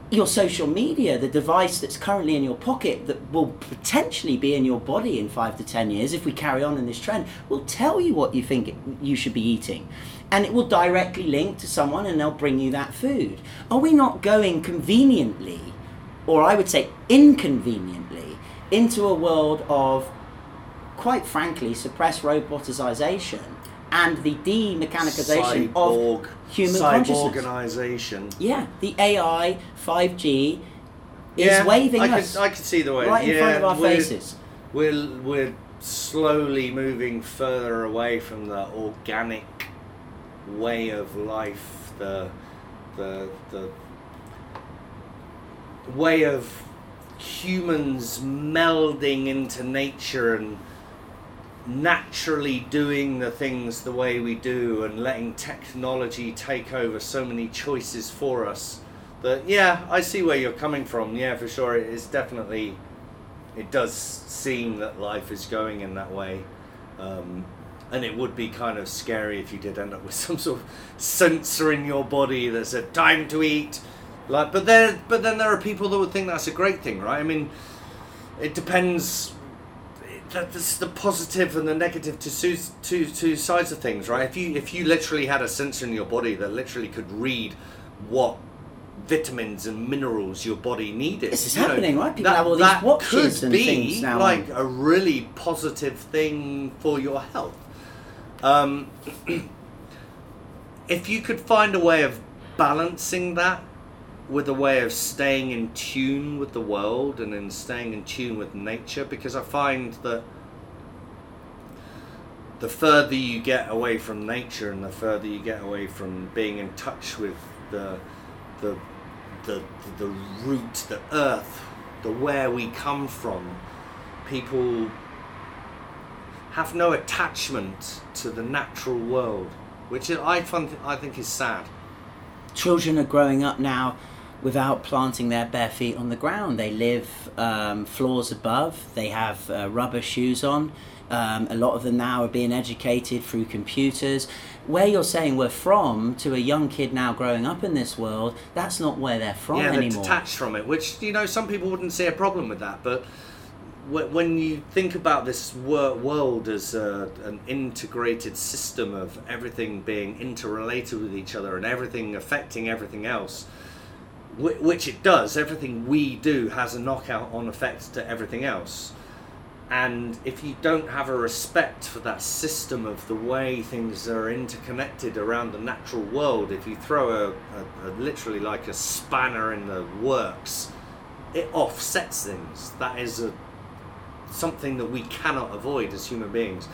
Your social media, the device that's currently in your pocket that will potentially be in your body in five to ten years, if we carry on in this trend, will tell you what you think you should be eating. And it will directly link to someone and they'll bring you that food. Are we not going conveniently, or I would say inconveniently, into a world of quite frankly, suppressed roboticization and the de-mechanization Cyborg, of human consciousness. cyborganization. Yeah, the AI, 5G is yeah, waving I us Could, I could see the way. right in yeah, front of our we're- faces. We're we're slowly moving further away from the organic way of life, the the the way of humans melding into nature and naturally doing the things the way we do and letting technology take over so many choices for us that yeah i see where you're coming from. Yeah for sure it is definitely it does seem that life is going in that way. Um, and it would be kind of scary if you did end up with some sort of sensor in your body that said time to eat like but there but then there are people that would think that's a great thing right i mean it depends that- that's the positive and the negative to two, two, two sides of things, right? If you if you literally had a sensor in your body that literally could read what vitamins and minerals your body needed, This is you know, happening, right? People that, have all these that watches could and be things now like a really positive thing for your health. Um, if you could find a way of balancing that with a way of staying in tune with the world and in staying in tune with nature because I find that the further you get away from nature and the further you get away from being in touch with the the the the root, the earth, the where we come from, people have no attachment to the natural world, which I find I think is sad. children are growing up now without planting their bare feet on the ground. They live um, floors above. They have uh, rubber shoes on. Um, a lot of them now are being educated through computers. Where you're saying we're from to a young kid now growing up in this world, that's not where they're from yeah, they're anymore. detached from it, which you know some people wouldn't see a problem with that, but when you think about this world as a, an integrated system of everything being interrelated with each other and everything affecting everything else, which it does, everything we do has a knockout on effect to everything else. And if you don't have a respect for that system of the way things are interconnected around the natural world, if you throw a, a, a literally like a spanner in the works, it offsets things. That is a something that we cannot avoid as human beings.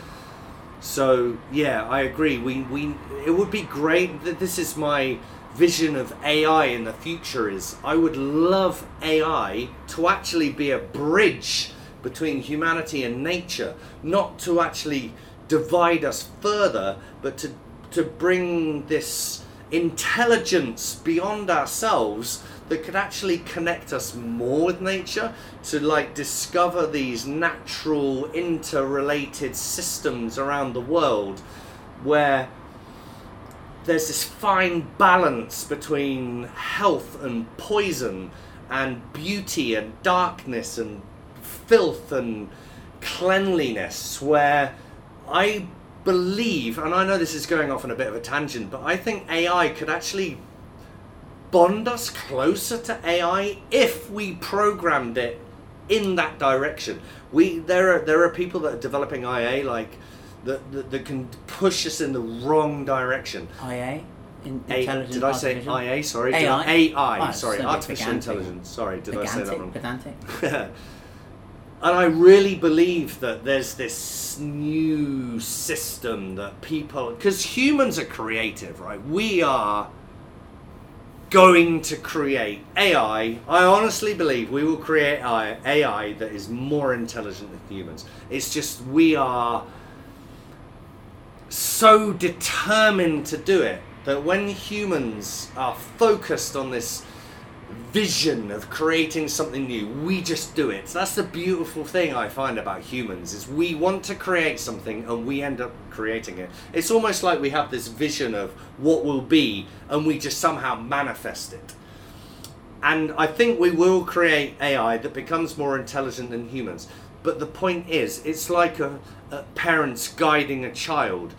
So yeah, I agree. We we it would be great. that This is my vision of AI in the future. Is I would love AI to actually be a bridge between humanity and nature, not to actually divide us further, but to to bring this intelligence beyond ourselves that could actually connect us more with nature to like discover these natural interrelated systems around the world where there's this fine balance between health and poison and beauty and darkness and filth and cleanliness where I believe and I know this is going off on a bit of a tangent but I think AI could actually bond us closer to AI if we programmed it in that direction. We there are there are people that are developing IA like that that, that can push us in the wrong direction. IA. In, A, did I say IA? Sorry, AI? AI. Oh, sorry, artificial intelligence. Sorry, did I say that wrong? Pedantic. Pedantic. and I really believe that there's this new system that people, because humans are creative, right? We are going to create AI. I honestly believe we will create AI, that is more intelligent than humans. It's just we are so determined to do it that when humans are focused on this vision of creating something new. We just do it. That's the beautiful thing i find about humans is we want to create something and we end up creating it. It's almost like we have this vision of what will be and we just somehow manifest it. And i think we will create ai that becomes more intelligent than humans. But the point is it's like a, a parents guiding a child.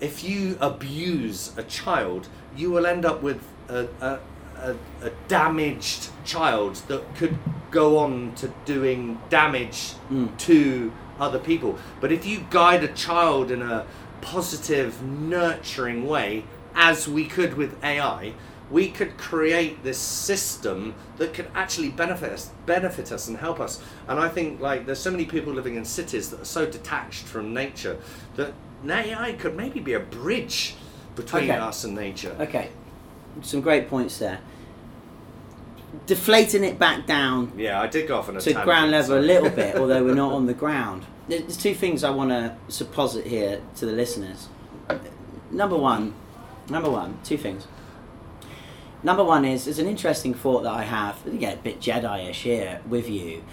If you abuse a child you will end up with a, a, a, a damaged child that could go on to doing damage hmm. to other people. But if you guide a child in a positive, nurturing way, as we could with AI, we could create this system that could actually benefit us, benefit us and help us. And I think like there's so many people living in cities that are so detached from nature that AI could maybe be a bridge between Okay. us and nature. Okay, some great points there. Deflating it back down Yeah, I did go off on a to tangent, ground level a little bit, although we're not on the ground. There's two things I want to supposit here to the listeners. Number one, number one, two things. Number one is there's an interesting thought that I have, again, a bit Jedi-ish here with you,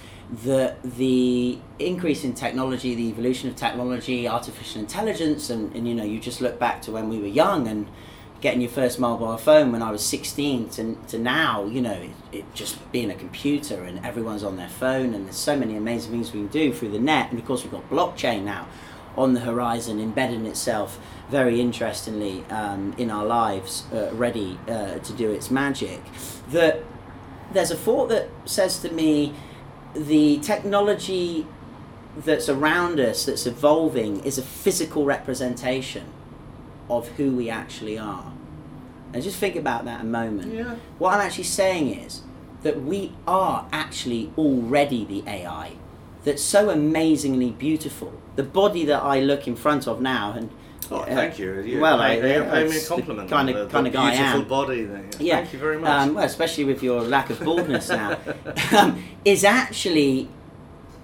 that the increase in technology, the evolution of technology, artificial intelligence, and, and you know, you just look back to when we were young and getting your first mobile phone when I was 16 to, to now, you know, it, it just being a computer and everyone's on their phone and there's so many amazing things we can do through the net. And of course, we've got blockchain now on the horizon, embedding itself very interestingly um, in our lives, uh, ready uh, to do its magic. That there's a thought that says to me the technology that's around us that's evolving is a physical representation of who we actually are. And just think about that a moment. Yeah. What I'm actually saying is that we are actually already the AI that's so amazingly beautiful. The body that I look in front of now and Oh, uh, thank you. you well, pay, I, you uh, pay me a it's the compliment. Kind of the, kind the of guy I am. body. There. Yeah. Thank you very much. Um, well, especially with your lack of baldness now, um, is actually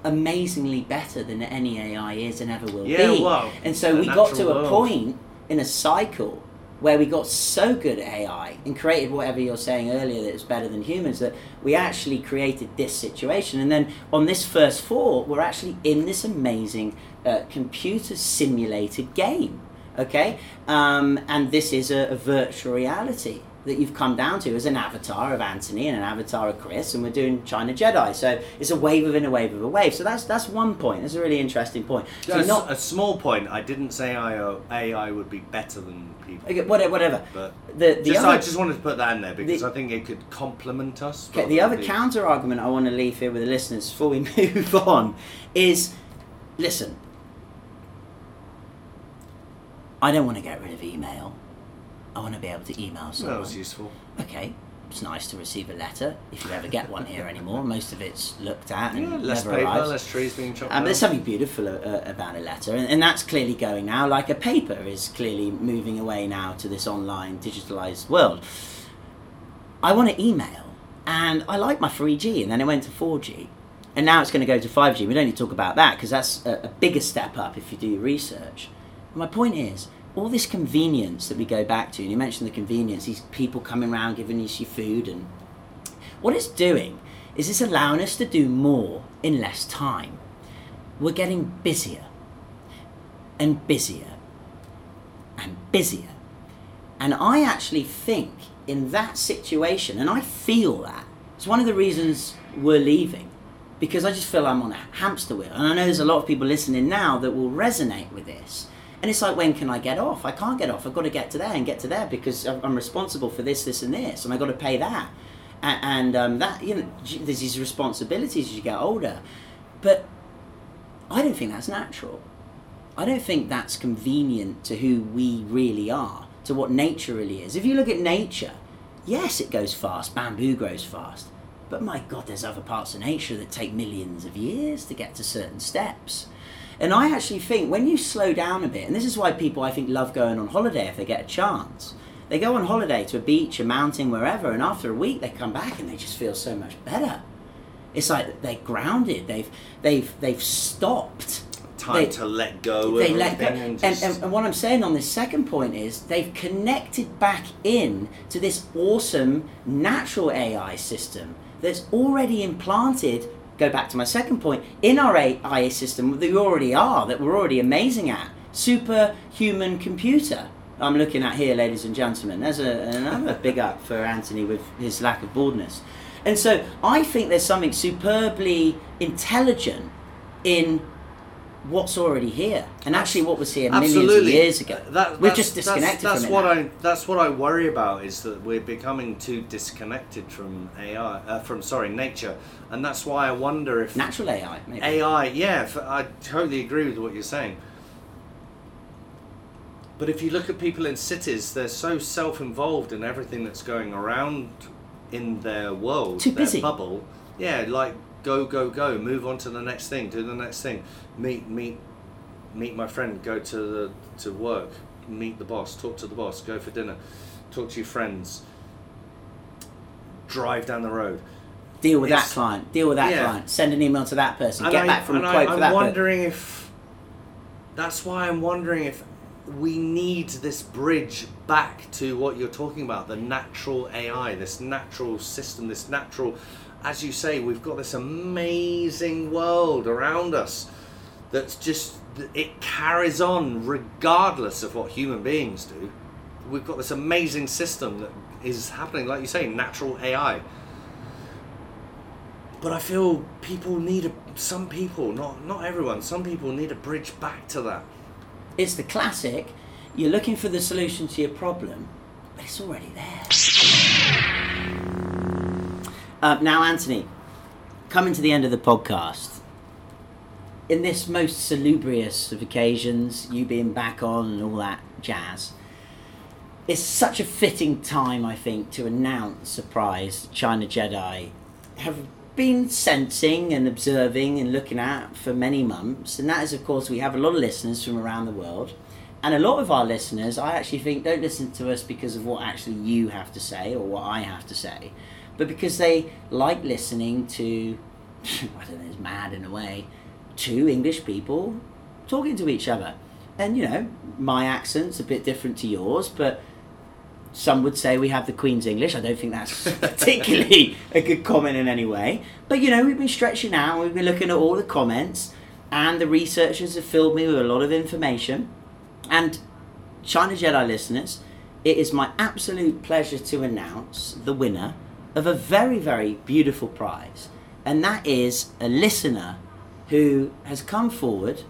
amazingly better than any AI is and ever will Yeah, be. well, and so the we got to natural a point in a cycle where we got so good at AI and created whatever you're saying earlier that it's better than humans that we actually created this situation. And then on this first thought, we're actually in this amazing uh, computer simulated game. Okay, um, and this is a, a virtual reality that you've come down to as an avatar of Anthony and an avatar of Chris, and we're doing China Jedi. So it's a wave within a wave of a wave. So that's that's one point. That's a really interesting point. So not a small point. I didn't say I, uh, AI would be better than people. okay, whatever. whatever. But The the just, other I just wanted to put that in there because the- I think it could complement us. Okay, the other counter argument I want to leave here with the listeners before we move on is listen, I don't want to get rid of email. I want to be able to email So That was useful. okay, it's nice to receive a letter if you ever get one here anymore. Most of it's looked at and Yeah, less never paper, arrives. less trees being chopped Um, there's something beautiful uh, uh, about a letter, and, and that's clearly going now. Like a paper is clearly moving away now to this online digitalized world. I want to email, and I like my 3G, and then it went to 4G, and now it's going to go to 5G. We don't need to talk about that because that's a, a bigger step up if you do your research. My point is, all this convenience that we go back to, and you mentioned the convenience, these people coming around giving us your food, and what it's doing is it's allowing us to do more in less time. We're getting busier and busier and busier. And I actually think in that situation, and I feel that, it's one of the reasons we're leaving. Because I just feel I'm on a hamster wheel. And I know there's a lot of people listening now that will resonate with this. And it's like, when can I get off? I can't get off. I've got to get to there and get to there because I'm responsible for this, this, and this. And I've got to pay that. And um, that, you know, there's these responsibilities as you get older. But I don't think that's natural. I don't think that's convenient to who we really are, to what nature really is. If you look at nature, yes, it goes fast, bamboo grows fast. But my God, there's other parts of nature that take millions of years to get to certain steps. And I actually think when you slow down a bit, and this is why people I think love going on holiday if they get a chance. They go on holiday to a beach, a mountain, wherever, and after a week they come back and they just feel so much better. It's like they're grounded. They've they've they've stopped. Time They- to let go. they let go. and and, and what I'm saying on this second point is they've connected back in to this awesome natural AI system that's already implanted. Go back to my second point in our AI system that we already are, that we're already amazing at. Superhuman computer. I'm looking at here, ladies and gentlemen. There's a, another big up for Anthony with his lack of baldness. And so I think there's something superbly intelligent in what's already here, and actually what was here millions of years ago. That, that's- just disconnected That's, that's from it. what now. I. That's what I worry about is that we're becoming too disconnected from AI, uh, from sorry, nature, and that's why I wonder if Natural AI, maybe. AI. Yeah, I totally agree with what you're saying. But if you look at people in cities, they're so self-involved in everything that's going around in their world, Too their busy. bubble. Yeah, like go, go, go, move on to the next thing, do the next thing, meet, meet, meet my friend, go to the to work, meet the boss, talk to the boss, go for dinner, talk to your friends, drive down the road. Deal with that client. Deal with that yeah. client. Send an email to that person. And Get I, back from a quote I, for I'm that person. wondering if that's why I'm wondering if we need this bridge back to what you're talking about the natural AI, this natural system, this natural, as you say, we've got this amazing world around us that's just it carries on regardless of what human beings do. We've got this amazing system that is happening, like you say, natural AI. But I feel people need a, some people, not not everyone, some people need a bridge back to that. It's the classic. You're looking for the solution to your problem, but it's already there. Uh, now, Anthony, coming to the end of the podcast, in this most salubrious of occasions, you being back on and all that jazz, it's such a fitting time, I think, to announce, surprise, China Jedi have been sensing and observing and looking at for many months. And that is, of course, we have a lot of listeners from around the world. And a lot of our listeners, I actually think, don't listen to us because of what actually you have to say or what I have to say, but because they like listening to, I don't know, it's mad in a way, two English people talking to each other. And, you know, my accent's a bit different to yours, but some would say we have the Queen's English. I don't think that's particularly a good comment in any way. But you know, we've been stretching out, we've been looking at all the comments, and the researchers have filled me with a lot of information. And China Jedi listeners, it is my absolute pleasure to announce the winner of a very, very beautiful prize. And that is a listener who has come forward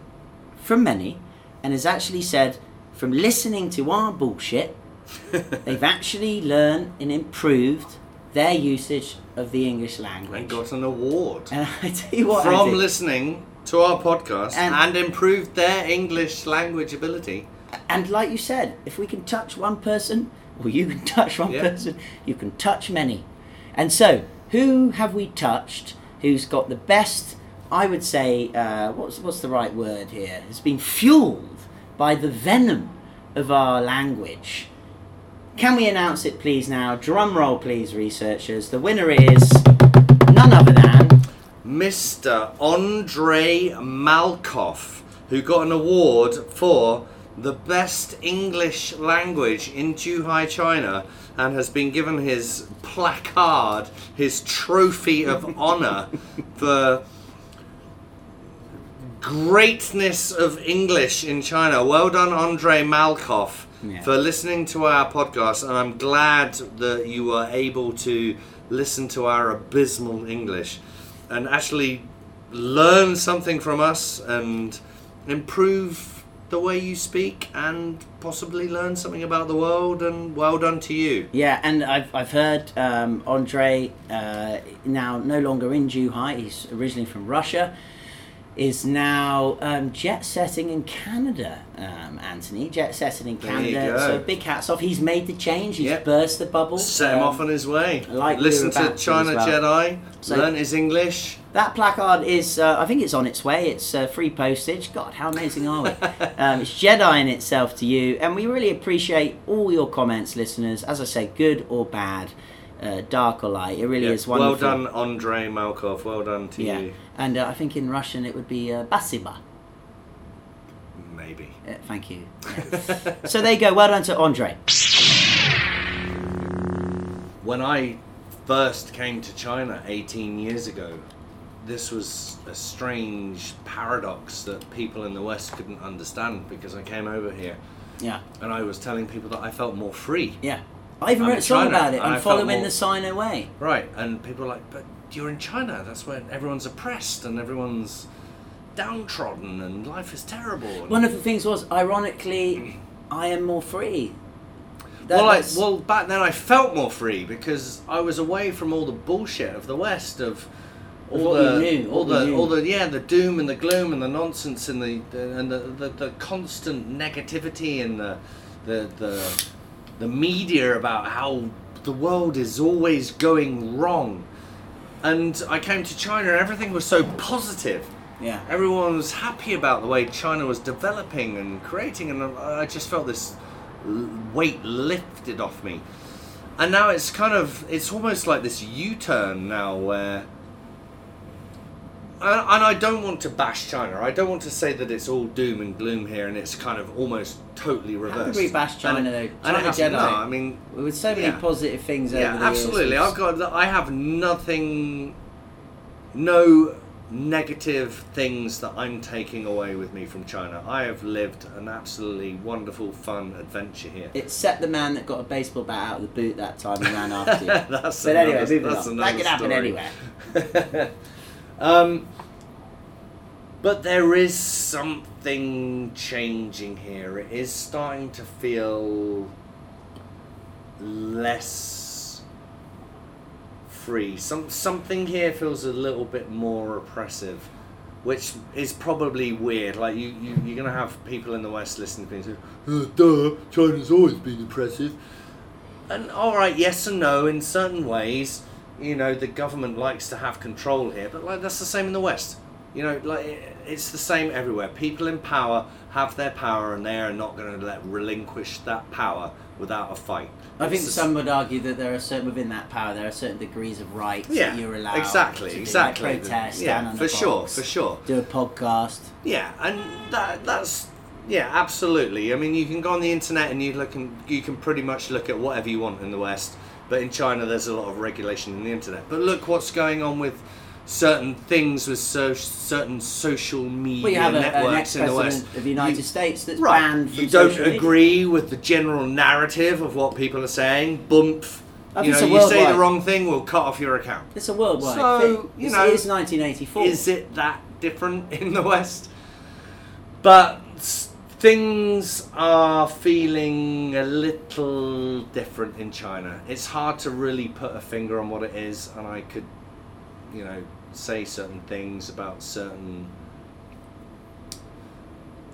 from many and has actually said, from listening to our bullshit, they've actually learned and improved their usage of the English language. And got an award And I tell you what, from listening to our podcast And- and, improved their English language ability. And like you said, if we can touch one person, or you can touch one Yeah. person, you can touch many. And so, who have we touched who's got the best, I would say, uh, what's, what's the right word here? Has been fueled by the venom of our language. Can we announce it, please, now? Drum roll, please, researchers. The winner is none other than. Mr. Andre Malkoff, who got an award for the best English language in Zhuhai, China, and has been given his placard, his trophy of honor for greatness of English in China. Well done, Andre Malkoff, Yeah. for listening to our podcast, and I'm glad that you were able to listen to our abysmal English and actually learn something from us and improve the way you speak and possibly learn something about the world and well done to you. Yeah, and I've, I've heard um, Andre, uh, now no longer in Zhuhai, he's originally from Russia, is now um, jet setting in Canada, um, Anthony. Jet setting in Canada. So big hats off. He's made the change, he's Yep. burst the bubble. set him Um, off on his way like listen to china well. jedi So- learn his english That placard is, uh, I think it's on its way. It's uh, free postage. God, how amazing are we? um, it's Jedi in itself to you, and we really appreciate all your comments, listeners. As I say, good or bad, uh, dark or light. It really Yeah. is well done andre malkov well done to Yeah, you and uh, I think in Russian it would be uh, Basiba. maybe Uh, thank you. Yeah. so there you go. Well done to Andre. when I first came to China 18 years ago, this was a strange paradox that people in the West couldn't understand because I came over here Yeah, and I was telling people that I felt more free. yeah. I even I'm wrote a song China, about it. I'm following more- the sign away. Right, and people are like, but you're in China, that's where everyone's oppressed and everyone's downtrodden and life is terrible. One of the things was, ironically, I am more free. That- well, I, well, back then I felt more free because I was away from all the bullshit of the West of all the, knew, all the, all the, yeah, the doom and the gloom and the nonsense and the, the and the, the, the constant negativity and the, the the the media about how the world is always going wrong. And I came to China and everything was so positive. yeah. Everyone was happy about the way China was developing and creating, and I just felt this weight lifted off me. And now it's kind of, it's almost like this U turn now where. And and I don't want to bash China. I don't want to say that it's all doom and gloom here and it's kind of almost totally reversed. we bash China, And- though? and China has- Jedi. No, I mean, With so many Yeah. positive things yeah, years, absolutely. it's- I've got. I have nothing. No negative things that I'm taking away with me from China. I have lived an absolutely wonderful, fun adventure here. Except the man that got a baseball bat out of the boot that time and ran after you. That's but anyway, another- moving that's another That could happen anywhere. um, but there is something changing here. It is starting to feel less free. Some something here feels a little bit more oppressive, which is probably weird. Like you, you you're gonna have people in the West listening to and say, "Uh, "Duh, China's always been oppressive." And all right, yes and no in certain ways. You know, the government likes to have control here, but like that's the same in the West. You know, like it's the same everywhere. People in power have their power, and they are not going to let relinquish that power without a fight. I think It's some would argue that there are certain within that power there are certain degrees of rights yeah, that you're allowed exactly, exactly. protest, yeah, on for sure, box, for sure. do a podcast. Yeah, and that that's yeah, absolutely. I mean, you can go on the internet and you look and you can pretty much look at whatever you want in the West, but in China there's a lot of regulation in the internet. But look what's going on with certain things with so, certain social media Well, you have a, an networks in the West. of the United You- States that's Right, banned from you don't media. agree with the general narrative of what people are saying. Bumph. I You know, you say the wrong thing, we'll cut off your account. It's a worldwide So, thing. you know, it is 1984. Is it that different in the West? But things are feeling a little different in China. It's hard to really put a finger on what it is, and I could, you know, say certain things about certain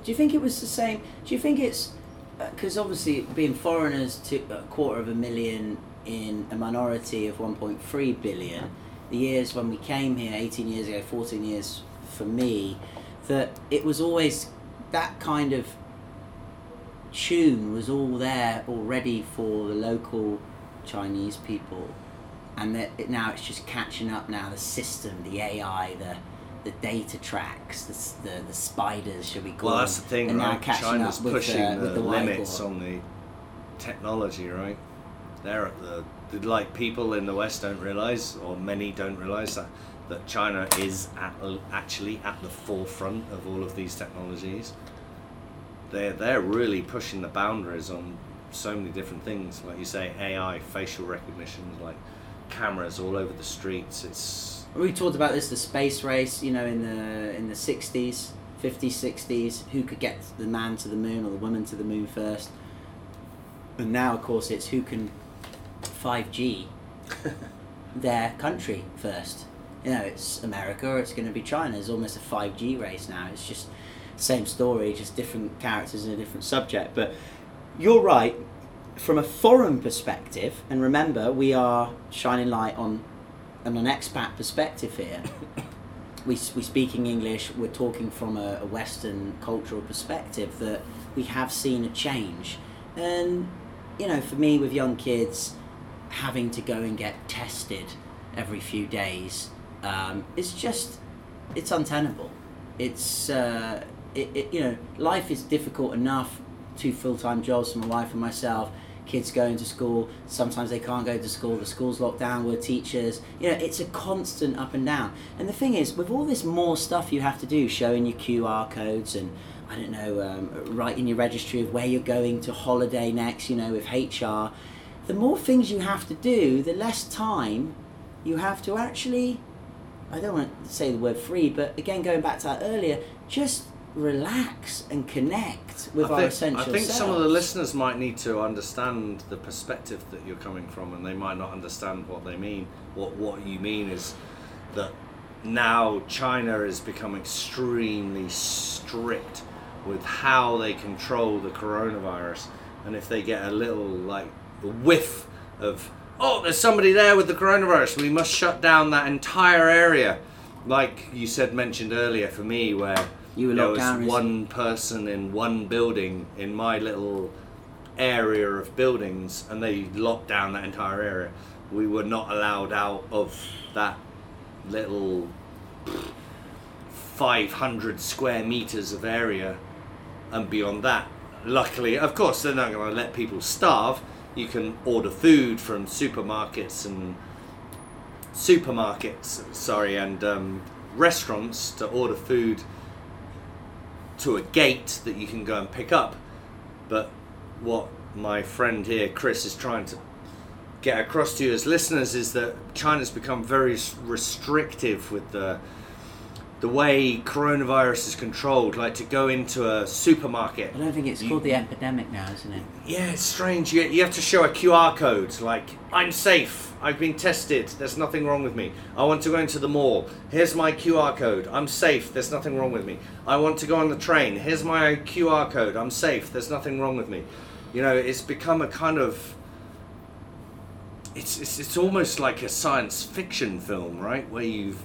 Do you think it was the same? Do you think it's uh, because obviously being foreigners to a quarter of a million in a minority of 1.3 billion, the years when we came here 18 years ago, 14 years for me, that it was always that kind of tune was all there already for the local Chinese people, and that it, now it's just catching up. Now the system, the AI, the the data tracks, the the, the spiders, should we call Well, them? that's the thing, and now right? catching China's with, pushing uh, the, the limits on the technology, right? They're at the, the like people in the West don't realize, or many don't realize that that China is at, actually at the forefront of all of these technologies. They're they're really pushing the boundaries on so many different things, like you say, AI, facial recognition, like cameras all over the streets. It's We talked about this, the space race, you know, in the in the sixties, fifties, sixties, who could get the man to the moon or the woman to the moon first. And now, of course, it's who can five G their country first. You know, it's America or it's going to be China. It's almost a five G race now. It's just same story, just different characters and a different subject. But you're right. From a foreign perspective, and remember, we are shining light on on an expat perspective here. we we speaking English. We're talking from a, a Western cultural perspective that we have seen a change, and you know, for me with young kids, having to go and get tested every few days, um, it's just it's untenable. It's uh, it, it, you know, life is difficult enough. Two full time jobs for my wife and myself. Kids going to school. Sometimes they can't go to school. The school's locked down. We're teachers. You know, it's a constant up and down. And the thing is, with all this more stuff you have to do, showing your QR codes and I don't know, um, writing your registry of where you're going to holiday next. You know, with HR, the more things you have to do, the less time you have to actually I don't want to say the word free, but again, going back to that earlier, just relax and connect with I our think, essential I think some of the listeners might need to understand the perspective that you're coming from, and they might not understand what they mean. What what you mean is that now China has become extremely strict with how they control the coronavirus, and if they get a little like a whiff of oh, there's somebody there with the coronavirus, we must shut down that entire area. Like you said, mentioned earlier, for me, where You were there was down, one person in one building in my little area of buildings, and they locked down that entire area. We were not allowed out of that little 500 square meters of area and beyond that. Luckily, of course, they're not going to let people starve. You can order food from supermarkets and supermarkets, sorry, and um, restaurants to order food to a gate that you can go and pick up. But what my friend here, Chris, is trying to get across to you as listeners is that China's become very restrictive with the the way coronavirus is controlled. Like to go into a supermarket. I don't think it's You- called the epidemic now, isn't it? Yeah, it's strange. You, you have to show a QR code, like, I'm safe, I've been tested, there's nothing wrong with me. I want to go into the mall, here's my QR code, I'm safe, there's nothing wrong with me. I want to go on the train, here's my QR code, I'm safe, there's nothing wrong with me. You know, it's become a kind of. It's, it's, it's almost like a science fiction film, right? Where you've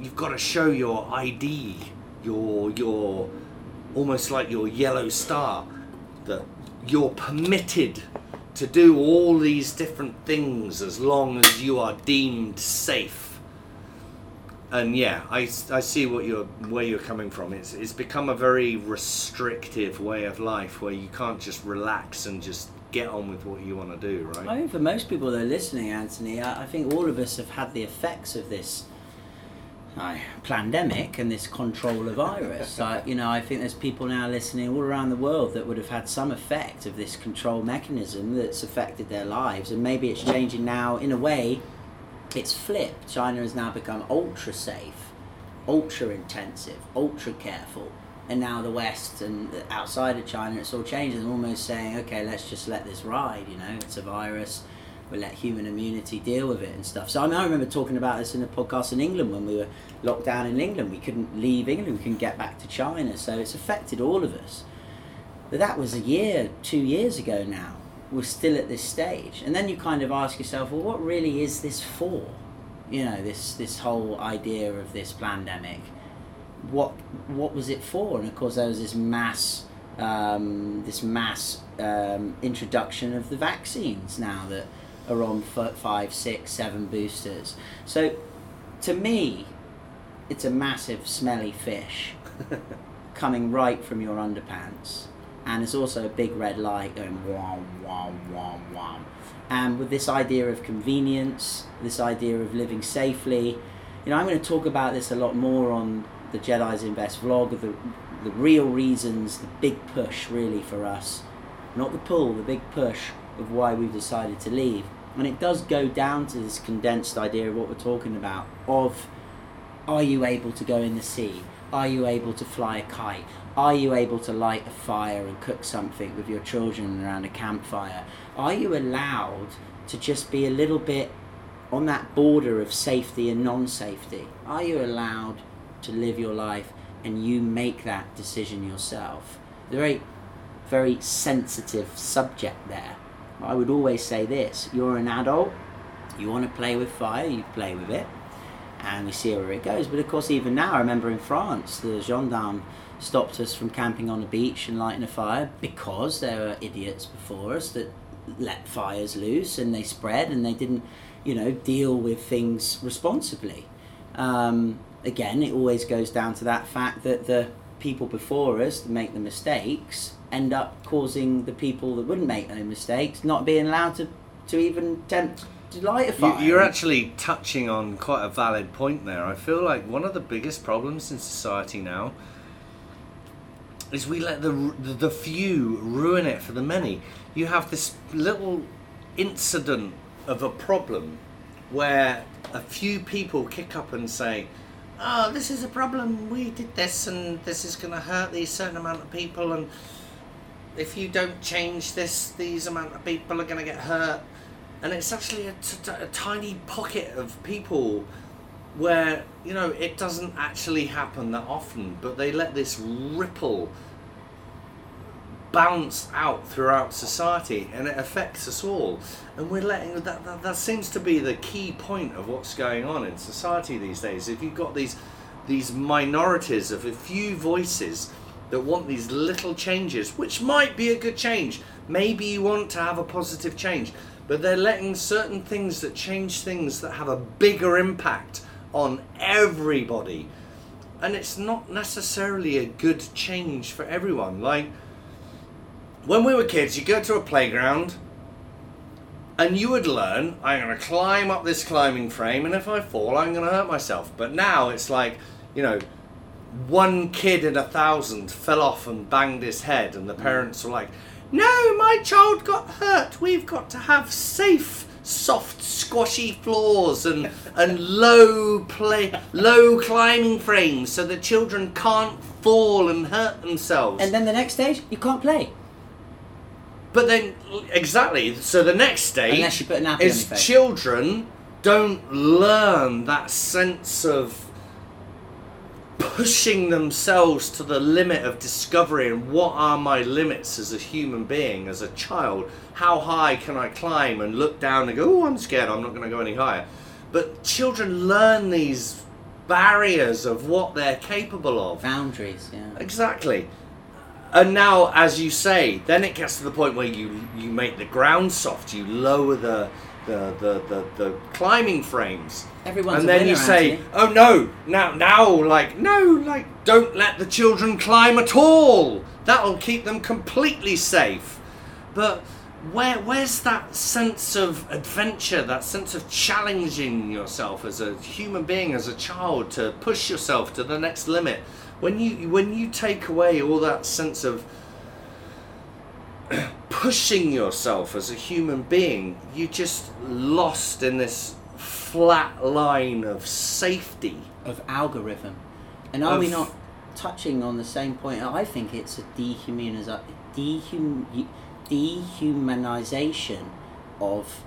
you've got to show your ID, your your almost like your yellow star, that you're permitted to do all these different things as long as you are deemed safe. And yeah, I, I see what you're where you're coming from. It's it's become a very restrictive way of life where you can't just relax and just get on with what you want to do, right? I think for most people that are listening, Anthony, I, I think all of us have had the effects of this pandemic and this control of virus. You know, I think there's people now listening all around the world that would have had some effect of this control mechanism that's affected their lives, and maybe it's changing now. In a way, it's flipped. China has now become ultra safe, ultra intensive, ultra careful. And now the West and outside of China, it's all changing. They're almost saying, okay, let's just let this ride. You know, it's a virus. We'll let human immunity deal with it and stuff. So I, mean, I remember talking about this in a podcast in England when we were locked down in England. We couldn't leave England, we couldn't get back to China. So it's affected all of us. But that was a year, two years ago now. We're still at this stage. And then you kind of ask yourself, well, what really is this for? You know, this, this whole idea of this pandemic. What, what was it for? And of course, there was this mass um, this mass um, introduction of the vaccines now that are on five, six, seven boosters. So, to me, it's a massive smelly fish coming right from your underpants, and it's also a big red light going wham, wham, wham, wham. And with this idea of convenience, this idea of living safely, you know, I'm going to talk about this a lot more on the Jedi's Invest vlog of the the real reasons, the big push really for us, not the pull, the big push of why we've decided to leave. And it does go down to this condensed idea of what we're talking about of are you able to go in the sea? Are you able to fly a kite? Are you able to light a fire and cook something with your children around a campfire? Are you allowed to just be a little bit on that border of safety and non safety? Are you allowed to live your life and you make that decision yourself. Very, very sensitive subject there. I would always say this you're an adult, you want to play with fire, you play with it, and we see where it goes. But of course, even now, I remember in France, the gendarme stopped us from camping on the beach and lighting a fire because there were idiots before us that let fires loose and they spread and they didn't, you know, deal with things responsibly. Um, again, it always goes down to that fact that the people before us that make the mistakes end up causing the people that wouldn't make those mistakes not being allowed to, to even attempt to light a fire. You, you're actually touching on quite a valid point there. I feel like one of the biggest problems in society now is we let the the, the few ruin it for the many. You have this little incident of a problem where a few people kick up and say, oh, this is a problem. We did this, and this is going to hurt these certain amount of people, and if you don't change this, these amount of people are going to get hurt. And it's actually a, tiny pocket of people where you know it doesn't actually happen that often, but they let this ripple bounce out throughout society and it affects us all. And we're letting that, that that seems to be the key point of what's going on in society these days. If you've got these these minorities of a few voices that want these little changes which might be a good change maybe you want to have a positive change but they're letting certain things that change things that have a bigger impact on everybody. And it's not necessarily a good change for everyone. Like when we were kids, you go to a playground and you would learn, I'm going to climb up this climbing frame, and if I fall, I'm going to hurt myself. But now it's like, you know, one kid in a thousand fell off and banged his head, and the mm. parents were like, No, my child got hurt. We've got to have safe, soft, squashy floors and and low play, low climbing frames, so the children can't fall and hurt themselves. And then the next stage, you can't play. But then, exactly. So the next stage Unless you put a nappy on is your face. children don't learn that sense of pushing themselves to the limit of discovery and what are my limits as a human being, as a child. How high can I climb and look down and go, oh, I'm scared, I'm not going to go any higher. But children learn these barriers of what they're capable of. Boundaries, yeah. Exactly. And now, as you say, then it gets to the point where you you make the ground soft. You lower the the the, the, the climbing frames. Everyone's and then you say. "Oh no! Now, now, like no, like don't let the children climb at all. That'll keep them completely safe." But where where's that sense of adventure? That sense of challenging yourself as a human being, as a child, to push yourself to the next limit? When you when you take away all that sense of pushing yourself as a human being, you just lost in this flat line of safety. Of algorithm. And are we not touching on the same point? I think it's a dehumaniza- dehum- dehumanization of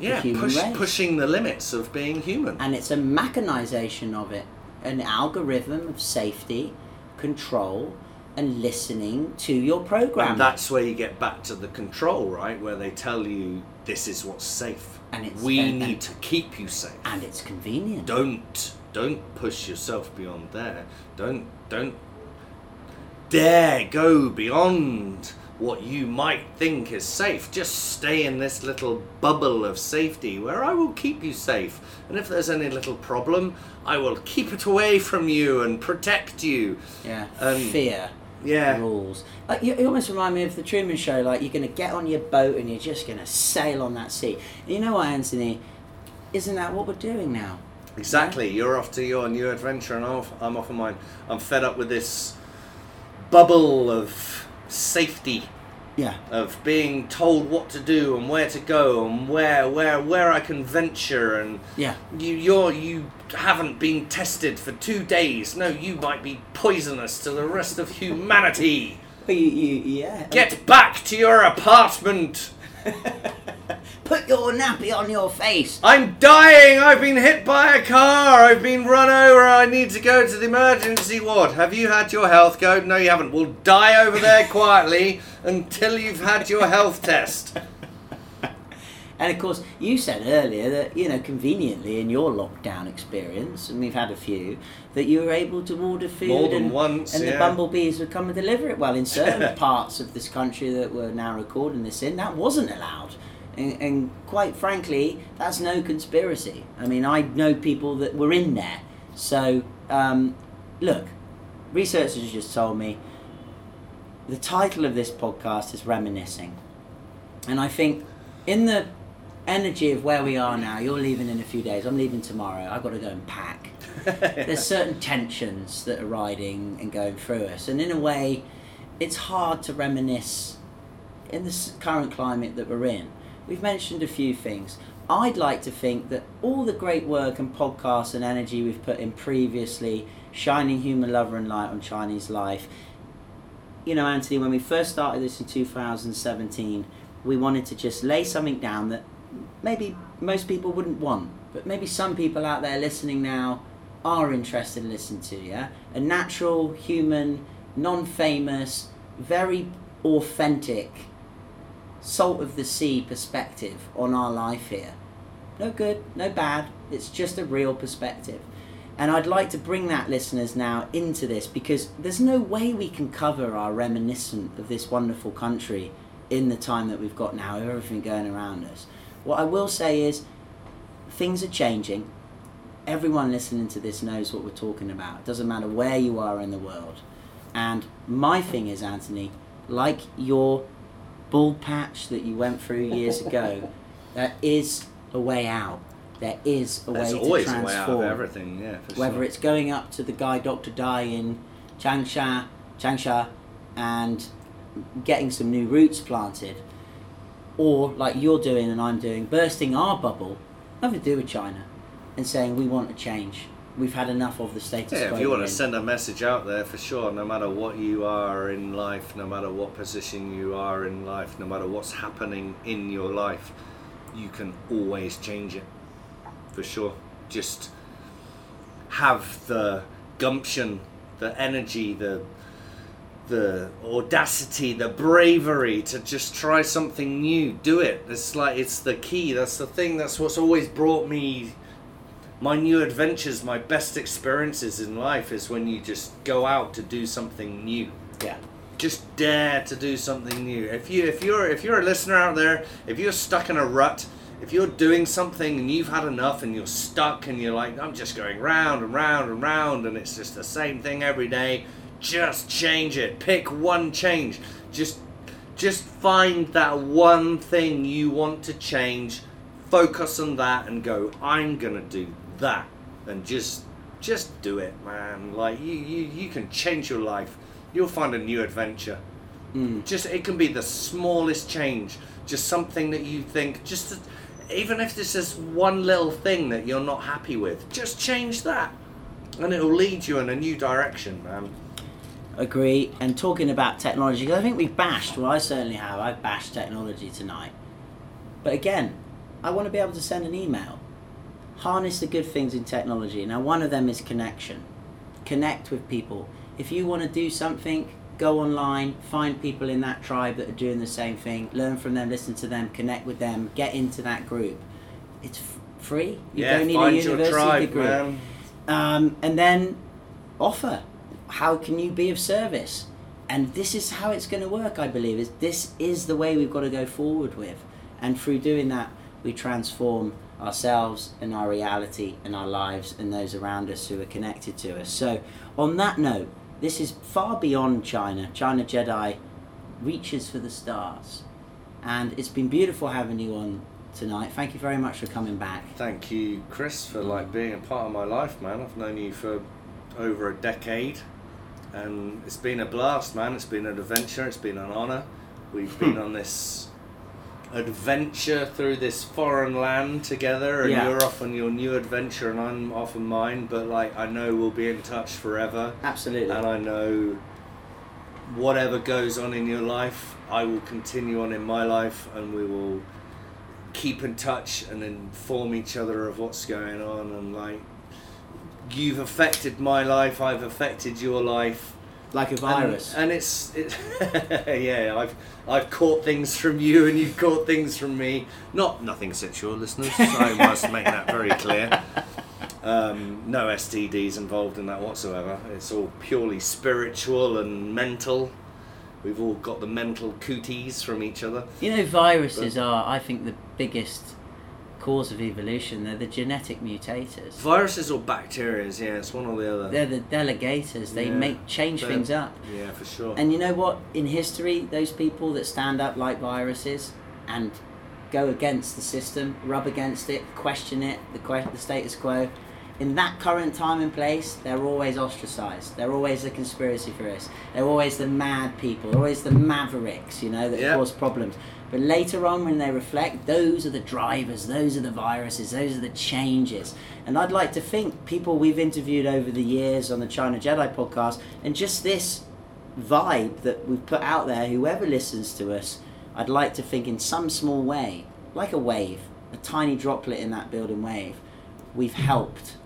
yeah, human push, race. pushing the limits of being human. and it's a mechanization of it, an algorithm of safety, control, and listening to your program. And that's where you get back to the control, right? Where they tell you this is what's safe. And it's- we and- need and- to keep you safe. and it's convenient. don't don't push yourself beyond there. Don't don't dare go beyond what you might think is safe. Just stay in this little bubble of safety where I will keep you safe. And if there's any little problem, I will keep it away from you and protect you. Yeah, Um, fear. Yeah. rules. Like you, you almost remind me of the Truman Show. Like you're going to get on your boat and you're just going to sail on that sea. And you know what, Anthony? Isn't that what we're doing now? Exactly. You're off to your new adventure, and I'm off, I'm off on mine. I'm fed up with this bubble of safety, Yeah. of being told what to do and where to go and where where where I can venture. And Yeah. you you're you haven't been tested for two days. No, you might be poisonous to the rest of humanity. You, you, yeah. Get back to your apartment. Put your nappy on your face. I'm dying! I've been hit by a car! I've been run over! I need to go to the emergency ward. Have you had your health code? No, you haven't. We'll die over there quietly until you've had your health test. And of course, you said earlier that, you know, conveniently in your lockdown experience, and we've had a few, that you were able to order food More than and, once, and the bumblebees would come and deliver it. Well, in certain parts of this country that we're now recording this in, that wasn't allowed. And, and quite frankly, that's no conspiracy. I mean, I know people that were in there. So, um, look, researchers just told me the title of this podcast is Reminiscing. And I think in the energy of where we are now, you're leaving in a few days, I'm leaving tomorrow, I've got to go and pack. There's certain tensions that are riding and going through us. And in a way, it's hard to reminisce in the s- current climate that we're in. We've mentioned a few things. I'd like to think that all the great work and podcasts and energy we've put in previously, shining human lover and light on Chinese life, you know, Anthony, when we first started this in 2017, we wanted to just lay something down that maybe most people wouldn't want, but maybe some people out there listening now are interested in listening to, yeah? A natural, human, non famous, very authentic, salt of the sea perspective on our life here. No good, no bad, it's just a real perspective. And I'd like to bring that, listeners, now into this because there's no way we can cover our reminiscent of this wonderful country in the time that we've got now, everything going around us. What I will say is, things are changing. Everyone listening to this knows what we're talking about. It doesn't matter where you are in the world. And my thing is, Anthony, like your bald patch that you went through years ago, there is a way out. There is a There's way always to a way transform. out of everything, yeah. For Whether sure. it's going up to the guy Dr. Dai in Changsha, Changsha, and getting some new roots planted, or like you're doing and I'm doing, bursting our bubble, nothing to do with China, and saying we want a change. We've had enough of the status Yeah, quo. if you want to send a message out there for sure, no matter what you are in life, no matter what position you are in life, no matter what's happening in your life, you can always change it. For sure. Just have the gumption, the energy, the the audacity, the bravery to just try something new. Do it. It's like it's the key. That's the thing. That's what's always brought me my new adventures, my best experiences in life is when you just go out to do something new. yeah. Just dare to do something new. If you if you're if you're a listener out there, if you're stuck in a rut, if you're doing something and you've had enough and you're stuck and you're like, I'm just going round and round and round and it's just the same thing every day, just change it. Pick one change. Just just find that one thing you want to change focus on that and go i'm gonna do that and just just do it man. Like you you, you can change your life. You'll find a new adventure. Mm. Just it can be the smallest change. Just something that you think just even if this is one little thing that you're not happy with just change that. And it'll lead you in a new direction man. Agree. And talking about technology, 'cause I think we've bashed, well, I certainly have, I've bashed technology tonight. But again, I want to be able to send an email. Harness the good things in technology. Now, one of them is connection. Connect with people. If you want to do something, go online, find people in that tribe that are doing the same thing, learn from them, listen to them, connect with them, get into that group. It's f- free. You yeah, don't need find a university tribe, degree. Um, and then offer. How can you be of service? And this is how it's going to work, I believe. Is this is the way we've got to go forward with, and through doing that, we transform ourselves and our reality and our lives and those around us who are connected to us. So, on that note, this is far beyond China. China Jedi reaches for the stars, and it's been beautiful having you on tonight. Thank you very much for coming back. Thank you, Chris, for like being a part of my life, man. I've known you for over a decade, and it's been a blast, man. It's been an adventure. It's been an honor. We've been on this adventure through this foreign land together, and Yeah. you're off on your new adventure, and I'm off on mine. But like, I know we'll be in touch forever, Absolutely. and I know whatever goes on in your life, I will continue on in my life, and we will keep in touch and inform each other of what's going on and like you've affected my life i've affected your life like a virus. and, it's it, yeah i've i've caught things from you and you've caught things from me. Not nothing sexual listeners so i must make that very clear. Um, no stds involved in that whatsoever. It's all purely spiritual and mental. We've all got the mental cooties from each other. You know, viruses are, I think, the biggest cause of evolution. They're the genetic mutators. Viruses or bacteria, yeah, it's one or the other. They're the delegators. They Yeah. make change They're- things up. Yeah, for sure. And you know what? In history, those people that stand up like viruses and go against the system, rub against it, question it, the, que- the status quo, in that current time and place, they're always ostracized. They're always the conspiracy theorists. They're always the mad people. They're always the mavericks, you know, that Yeah. cause problems. But later on, when they reflect, those are the drivers, those are the viruses, those are the changes. And I'd like to think people we've interviewed over the years on the China Jedi podcast, and just this vibe that we've put out there, whoever listens to us, I'd like to think in some small way, like a wave, a tiny droplet in that building wave, we've helped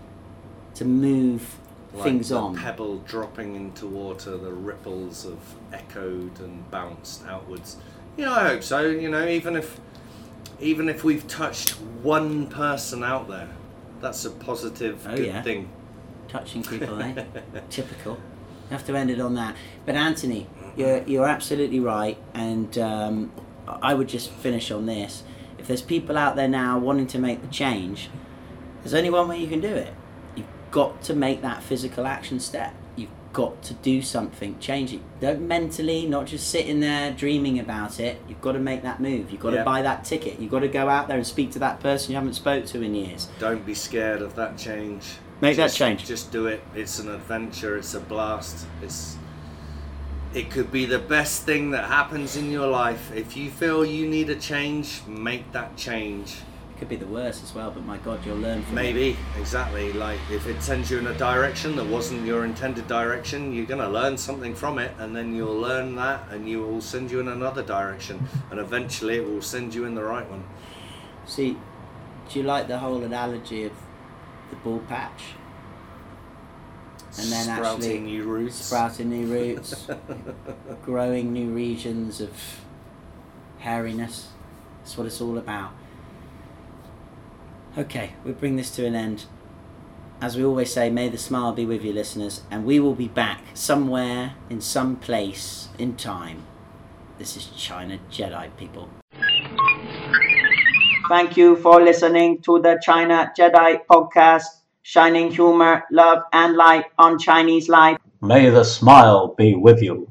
to move Like things on. pebble dropping into water, the ripples have echoed and bounced outwards. Yeah, I hope so. You know, even if even if we've touched one person out there, that's a positive, Oh, good yeah. thing. touching people, eh? Typical. Have to end it on that. But Anthony, you're you're absolutely right, and um, I would just finish on this. If there's people out there now wanting to make the change, there's only one way you can do it. You've got to make that physical action step. Got to do something, change it. Don't mentally, not just sitting there dreaming about it. You've got to make that move. You've got Yeah. to buy that ticket. You've got to go out there and speak to that person you haven't spoke to in years. Don't be scared of that change. Make that change. Just do it. It's an adventure. It's a blast. It's. It could be the best thing that happens in your life. If you feel you need a change, make that change. It could be the worst as well, but my God, you'll learn from it. Maybe, exactly. Like if it sends you in a direction that wasn't your intended direction, you're going to learn something from it, and then you'll learn that, and you will send you in another direction, and eventually it will send you in the right one. See, do you like the whole analogy of the ball patch? And then Sprouting actually new roots. sprouting new roots, growing new regions of hairiness. That's what it's all about. Okay, we bring this to an end. As we always say, may the smile be with you, listeners, and we will be back somewhere in some place in time. This is China Jedi, people. Thank you for listening to the China Jedi podcast, shining humor, love, and light on Chinese life. May the smile be with you.